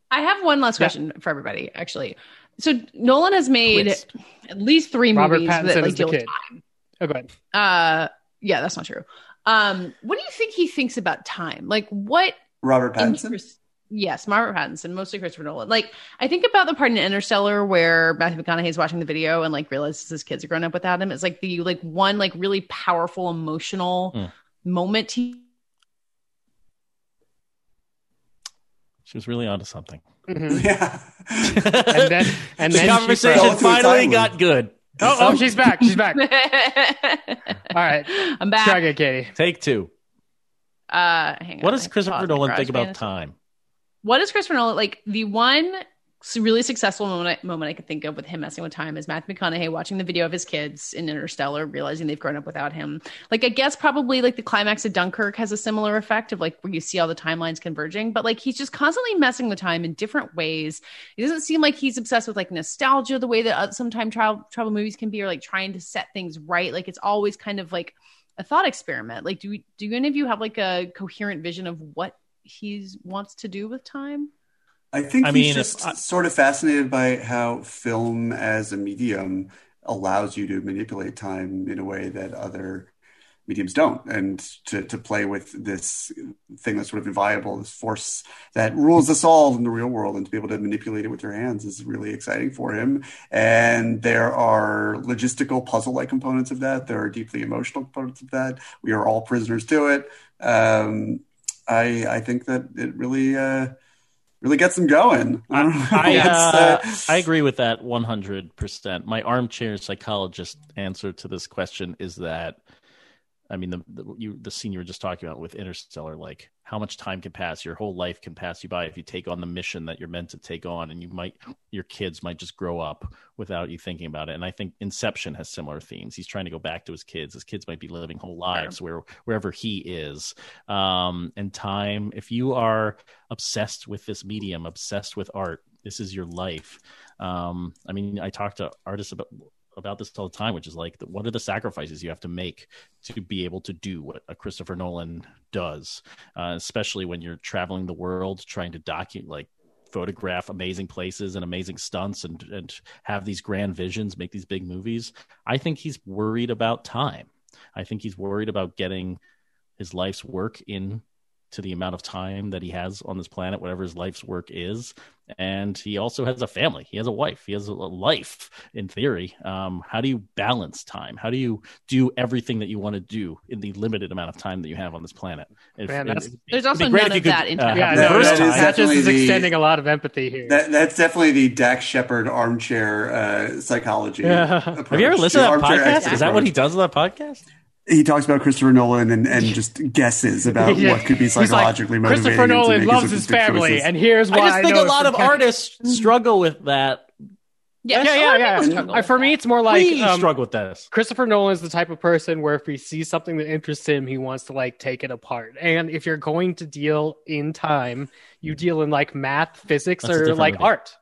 Speaker 2: I have one last
Speaker 1: Yeah.
Speaker 2: question for everybody, actually. So Nolan has made
Speaker 1: Twist.
Speaker 2: at least three
Speaker 1: Robert
Speaker 2: movies
Speaker 1: Pattinson
Speaker 2: that
Speaker 1: is
Speaker 2: like
Speaker 1: the
Speaker 2: deal with
Speaker 1: kid. Oh, go ahead.
Speaker 2: Uh, yeah, that's not true. Um, what do you think he thinks about time? Like, what
Speaker 4: Robert Pattinson?
Speaker 2: interest- Yes, Robert Pattinson, mostly Christopher Nolan. Like, I think about the part in Interstellar where Matthew McConaughey is watching the video and like realizes his kids are growing up without him. It's like the like one like really powerful emotional
Speaker 3: Mm.
Speaker 2: moment. He
Speaker 3: She was really onto something.
Speaker 1: Mhm. [LAUGHS]
Speaker 4: Yeah. [LAUGHS]
Speaker 1: And then and
Speaker 3: the
Speaker 1: then
Speaker 3: conversation
Speaker 4: fell
Speaker 3: finally got good.
Speaker 1: Oh, oh, she's back. She's back. All [LAUGHS]
Speaker 2: All
Speaker 1: right,
Speaker 2: I'm back.
Speaker 1: try again, Katey.
Speaker 3: Take two.
Speaker 2: Uh, hang on.
Speaker 3: What does Christopher Nolan think about time?
Speaker 2: What does Christopher Nolan like? The one really successful moment, moment I could think of with him messing with time is Matthew McConaughey watching the video of his kids in Interstellar, realizing they've grown up without him. Like, I guess probably like the climax of Dunkirk has a similar effect of like where you see all the timelines converging, but like he's just constantly messing with time in different ways. It doesn't seem like he's obsessed with like nostalgia the way that uh, some time travel travel movies can be, or like trying to set things right. Like, it's always kind of like a thought experiment. Like, do we, do any of you have like a coherent vision of what he's wants to do with time?
Speaker 4: I think
Speaker 3: I
Speaker 4: he's
Speaker 3: mean,
Speaker 4: just
Speaker 3: I-
Speaker 4: sort of fascinated by how film as a medium allows you to manipulate time in a way that other mediums don't, and to, to play with this thing that's sort of inviolable, this force that rules us all in the real world, and to be able to manipulate it with your hands is really exciting for him. And there are logistical puzzle-like components of that. There are deeply emotional components of that. We are all prisoners to it. Um, I I think that it really. Uh, really gets them going. I, don't [LAUGHS] know.
Speaker 3: I, uh, I agree with that 100%. My armchair psychologist answer to this question is that, I mean, the, the, you, the scene you were just talking about with Interstellar, like how much time can pass? Your whole life can pass you by if you take on the mission that you're meant to take on, and you might, your kids might just grow up without you thinking about it. And I think Inception has similar themes. He's trying to go back to his kids. His kids might be living whole lives where wherever he is. Um, and time, if you are obsessed with this medium, obsessed with art, this is your life. Um, I mean, I talk to artists about about this all the time, which is like, what are the sacrifices you have to make to be able to do what a Christopher Nolan does, uh, especially when you're traveling the world trying to document, like, photograph amazing places and amazing stunts and and have these grand visions, make these big movies. I think he's worried about time. I think he's worried about getting his life's work in to the amount of time that he has on this planet, whatever his life's work is. And he also has a family. He has a wife. He has a life in theory. Um, how do you balance time? How do you do everything that you want to do in the limited amount of time that you have on this planet? If-
Speaker 1: Man, that's-
Speaker 3: it'd
Speaker 2: There's also
Speaker 3: great
Speaker 2: none
Speaker 3: if you
Speaker 2: of
Speaker 3: could,
Speaker 2: that in
Speaker 3: uh.
Speaker 1: Yeah,
Speaker 3: have
Speaker 1: no,
Speaker 4: that-
Speaker 1: no,
Speaker 3: reverse
Speaker 4: that is
Speaker 3: time.
Speaker 1: Patches is
Speaker 4: the-
Speaker 1: extending a lot of empathy here.
Speaker 4: that, that's definitely the Dax Shepard armchair uh, psychology.
Speaker 1: Yeah. [LAUGHS]
Speaker 3: Have you ever listened to that podcast? Is that what he does on that podcast?
Speaker 4: He talks about Christopher Nolan and, and just guesses about [LAUGHS]
Speaker 1: Yeah.
Speaker 4: what could be
Speaker 1: He's like,
Speaker 4: psychologically motivating.
Speaker 1: Christopher
Speaker 4: him to
Speaker 1: Nolan
Speaker 4: make
Speaker 1: loves his family,
Speaker 4: choices.
Speaker 1: and here's why
Speaker 3: I just think
Speaker 1: know
Speaker 3: a lot of
Speaker 1: from-
Speaker 3: artists struggle with that.
Speaker 2: Yeah,
Speaker 1: Yeah,
Speaker 2: a
Speaker 1: yeah, yeah.
Speaker 2: people struggle
Speaker 1: Uh,
Speaker 2: with
Speaker 1: For me, it's more like
Speaker 3: we
Speaker 1: um,
Speaker 3: struggle with this.
Speaker 1: Christopher Nolan is the type of person where if he sees something that interests him, he wants to like take it apart. And if you're going to deal in time, you deal in like math, physics,
Speaker 3: That's
Speaker 1: or like
Speaker 3: movie.
Speaker 1: art.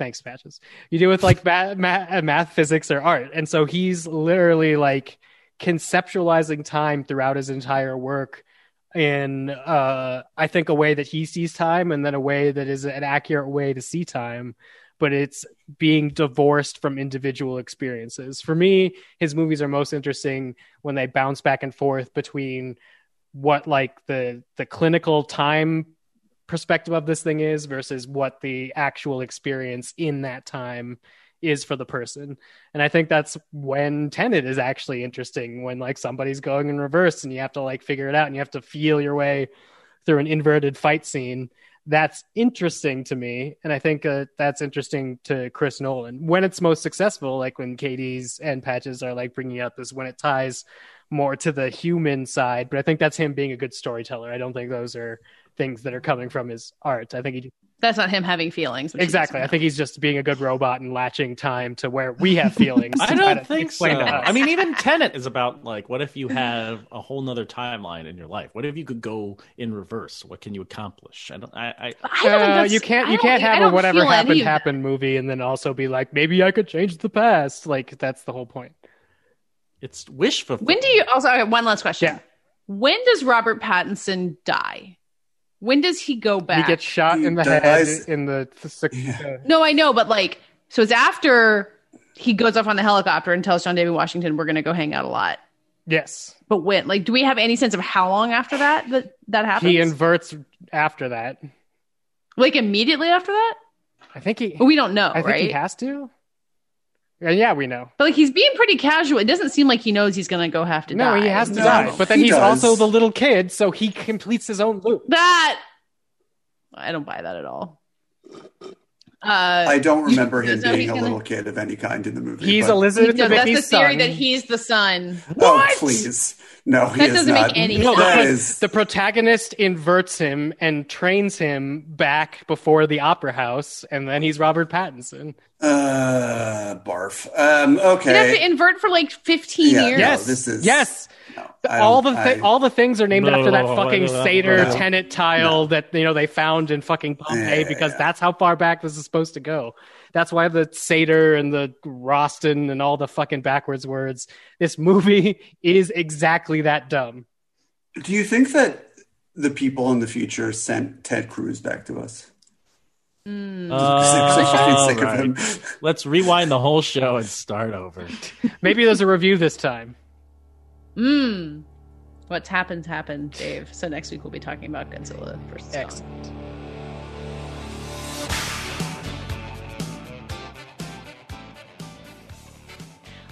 Speaker 1: Thanks, Patches. You deal with like math, math, math, physics, or art. And so he's literally like conceptualizing time throughout his entire work in uh I think a way that he sees time and then a way that is an accurate way to see time but it's being divorced from individual experiences. For me, his movies are most interesting when they bounce back and forth between what like the the clinical time perspective of this thing is versus what the actual experience in that time is for the person. And I think that's when Tenet is actually interesting when like somebody's going in reverse and you have to like figure it out and you have to feel your way through an inverted fight scene that's interesting to me and i think uh, that's interesting to chris nolan when it's most successful like when katey's and patches are like bringing out this when it ties more to the human side but i think that's him being a good storyteller i don't think those are things that are coming from his art i think he
Speaker 2: That's not him having feelings.
Speaker 1: Exactly. I think he's just being a good robot and latching time to where we have feelings. [LAUGHS]
Speaker 3: I don't think so.
Speaker 1: explain to us.
Speaker 3: I mean, even [LAUGHS] Tenet is about like, what if you have a whole nother timeline in your life? What if you could go in reverse? What can you accomplish? I don't. I. I
Speaker 2: I don't
Speaker 1: Uh,
Speaker 2: that's-
Speaker 1: you can't you
Speaker 2: don't-
Speaker 1: can't have a whatever
Speaker 2: feel
Speaker 1: happened
Speaker 2: of
Speaker 1: happened movie and then also be like maybe I could change the past. Like that's the whole point.
Speaker 3: It's wish fulfillment.
Speaker 2: When do you oh, also okay, one last question?
Speaker 1: Yeah.
Speaker 2: When does Robert Pattinson die? When does he go back?
Speaker 1: He gets shot
Speaker 4: He
Speaker 1: in the
Speaker 4: dies-
Speaker 1: head in the, the
Speaker 4: Yeah.
Speaker 2: no, I know, but like, so it's after he goes off on the helicopter and tells John David Washington, "We're going to go hang out a lot."
Speaker 1: yes.
Speaker 2: But when? Like, do we have any sense of how long after that that that happens?
Speaker 1: He inverts after that.
Speaker 2: like immediately after that?
Speaker 1: I think he
Speaker 2: But we don't know,
Speaker 1: I think
Speaker 2: right?
Speaker 1: he has to. Yeah, yeah, we know.
Speaker 2: but like, he's being pretty casual. It doesn't seem like he knows he's going to go have to
Speaker 1: No,
Speaker 2: die.
Speaker 1: he has to
Speaker 4: No,
Speaker 1: die. But then
Speaker 4: he
Speaker 1: he's
Speaker 4: does.
Speaker 1: also the little kid, so he completes his own loop.
Speaker 2: That I don't buy that at all. Uh,
Speaker 4: I don't remember him [LAUGHS] being a
Speaker 2: gonna-
Speaker 4: little kid of any kind in the movie.
Speaker 1: He's
Speaker 4: but-
Speaker 1: Elizabeth
Speaker 2: no, that's the theory
Speaker 1: son.
Speaker 2: that he's the son.
Speaker 4: Oh, please. No, he
Speaker 2: That
Speaker 4: is
Speaker 2: doesn't
Speaker 4: not.
Speaker 2: make any
Speaker 1: No,
Speaker 4: That
Speaker 1: the,
Speaker 4: is-
Speaker 1: the protagonist inverts him and trains him back before the opera house, and then he's Robert Pattinson.
Speaker 4: uh, barf. Um,
Speaker 2: He has
Speaker 4: okay.
Speaker 2: to invert for like 15
Speaker 4: Yeah,
Speaker 2: years.
Speaker 4: no,
Speaker 1: Yes,
Speaker 4: this is-
Speaker 1: yes.
Speaker 4: No,
Speaker 1: all the thi-
Speaker 4: I-
Speaker 1: all the things are named
Speaker 3: No,
Speaker 1: after that
Speaker 3: no,
Speaker 1: fucking
Speaker 3: no, no,
Speaker 1: Sator
Speaker 4: no.
Speaker 1: tenet tile that you know they found in fucking Pompeii
Speaker 4: Yeah,
Speaker 1: because
Speaker 4: yeah.
Speaker 1: that's how far back this is supposed to go. That's why the Sator and the Roston and all the fucking backwards words. This movie [LAUGHS] is exactly that dumb.
Speaker 4: Do you think that the people in the future sent Ted Cruz back to us?
Speaker 2: Hmm.
Speaker 4: Because they're fucking
Speaker 3: Uh,
Speaker 4: sick of
Speaker 3: right.
Speaker 4: him. [LAUGHS]
Speaker 3: Let's rewind the whole show and start over.
Speaker 1: Maybe there's a review this time.
Speaker 2: Mm. What's happened happened, Dave. So next week we'll be talking about Godzilla versus Kong.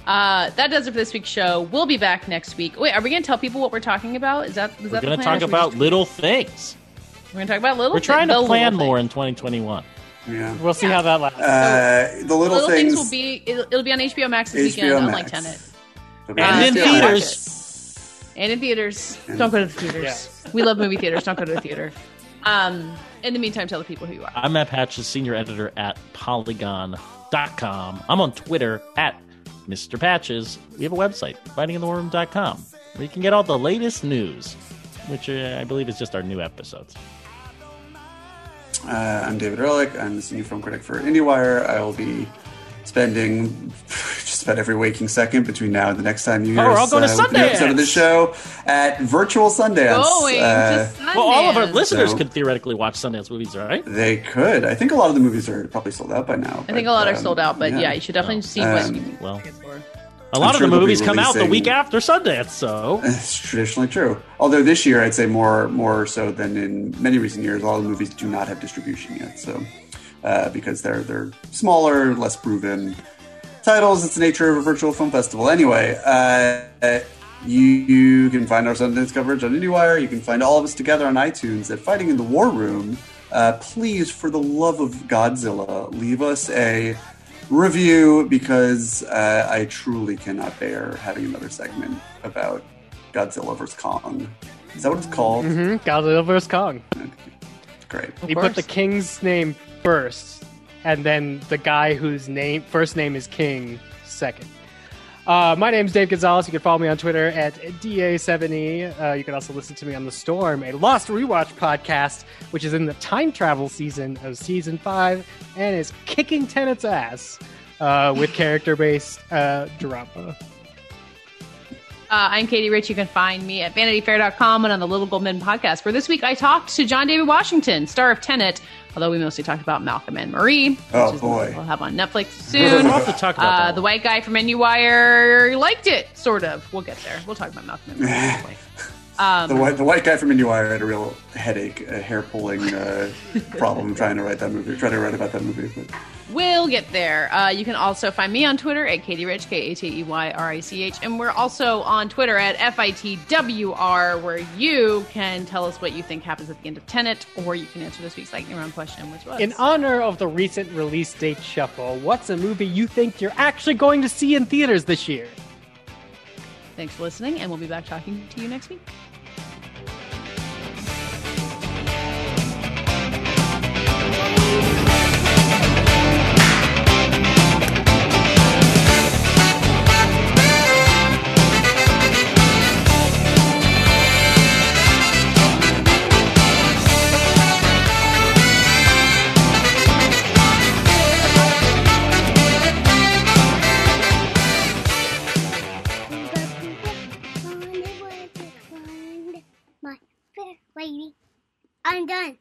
Speaker 2: Uh, that does it for this week's show. We'll be back next week. Wait, are we going to tell people what we're talking about? Is that is
Speaker 3: We're
Speaker 2: that
Speaker 3: going
Speaker 2: the
Speaker 3: to
Speaker 2: plan, or
Speaker 3: talk
Speaker 2: should we
Speaker 3: about
Speaker 2: just-
Speaker 3: little things.
Speaker 2: We're going to talk about little.
Speaker 3: Things we're trying
Speaker 2: thi-
Speaker 3: to plan more
Speaker 2: things.
Speaker 3: in 2021.
Speaker 4: Yeah.
Speaker 1: We'll see how that lasts.
Speaker 4: Uh, the little,
Speaker 2: Little
Speaker 4: things,
Speaker 2: things will be. It'll, it'll be on HBO Max this
Speaker 4: HBO
Speaker 2: weekend, unlike
Speaker 4: Max.
Speaker 2: Tenet,
Speaker 4: Okay.
Speaker 2: And in
Speaker 3: theaters.
Speaker 2: And in theaters. Don't go to the theaters. We love movie theaters. Don't go to the theater. Um. In the meantime, tell the people who you are.
Speaker 3: I'm Matt Patches, senior editor at Polygon.com. I'm on Twitter at Mr. Patches. We have a website, fightinginthewarroom.com, where you can get all the latest news, which uh, I believe is just our new episodes.
Speaker 4: Uh, I'm David Ehrlich. I'm the senior film critic for IndieWire. I will be spending [SIGHS] just about every waking second between now and the next time you hear
Speaker 3: Oh, we're all
Speaker 4: us,
Speaker 3: going to
Speaker 4: uh, with a new episode of the show at virtual Sundance.
Speaker 2: Going
Speaker 4: Uh,
Speaker 2: to Sundance.
Speaker 3: Well, all of our listeners
Speaker 4: So-
Speaker 3: could theoretically watch Sundance movies, right?
Speaker 4: they could. I think a lot of the movies are probably sold out by now.
Speaker 2: I think a
Speaker 4: but,
Speaker 2: lot are
Speaker 4: um,
Speaker 2: sold out, but yeah, you should definitely see what
Speaker 4: Um,
Speaker 2: you
Speaker 3: Well,
Speaker 2: for.
Speaker 3: a lot
Speaker 4: I'm
Speaker 3: of
Speaker 4: sure
Speaker 3: the movies come out the week after Sundance, so [LAUGHS]
Speaker 4: It's traditionally true. Although this year, I'd say more more so than in many recent years, a all the movies do not have distribution yet. So uh, because they're they're smaller, less proven titles, it's the nature of a virtual film festival. Anyway, uh, you, you can find our Sundance coverage on IndieWire. You can find all of us together on iTunes at Fighting in the War Room. Uh, please, for the love of Godzilla, leave us a review because uh, I truly cannot bear having another segment about Godzilla vs. Kong. Is that what it's called?
Speaker 1: hmm Godzilla vs Kong.
Speaker 4: Great.
Speaker 1: He
Speaker 2: course.
Speaker 1: put the king's name first, and then the guy whose name first name is King second. Uh, my name is Dave Gonzalez. You can follow me on Twitter at DA70. Uh, you can also listen to me on The Storm, a Lost Rewatch podcast, which is in the time travel season of season five and is kicking Tenet's ass uh, with character based uh, drama.
Speaker 2: Uh, I'm Katey Rich. You can find me at vanityfair.com and on the Little Gold Men podcast, where this week I talked to John David Washington, star of Tenet, although we mostly talked about Malcolm and Marie, which
Speaker 4: Oh,
Speaker 2: is the one
Speaker 4: boy.
Speaker 2: we'll have on Netflix [LAUGHS] soon.
Speaker 3: we'll have to talk about
Speaker 2: Uh,
Speaker 3: that.
Speaker 2: the white guy from IndieWire liked it, sort of. We'll get there. We'll talk about Malcolm and Marie. [LAUGHS] Um,
Speaker 4: The white, the white guy from IndieWire had a real headache, a hair pulling uh, [LAUGHS] problem trying to write that movie, trying to write about that movie. But
Speaker 2: We'll get there. Uh, you can also find me on Twitter at Katey Rich, K A T E Y R I C H. And we're also on Twitter at FITWR, where you can tell us what you think happens at the end of Tenet, or you can answer this week's lightning round question, which was
Speaker 1: In honor of the recent release date shuffle, what's a movie you think you're actually going to see in theaters this year?
Speaker 2: Thanks for listening, and we'll be back talking to you next week.
Speaker 7: Lady. I'm done.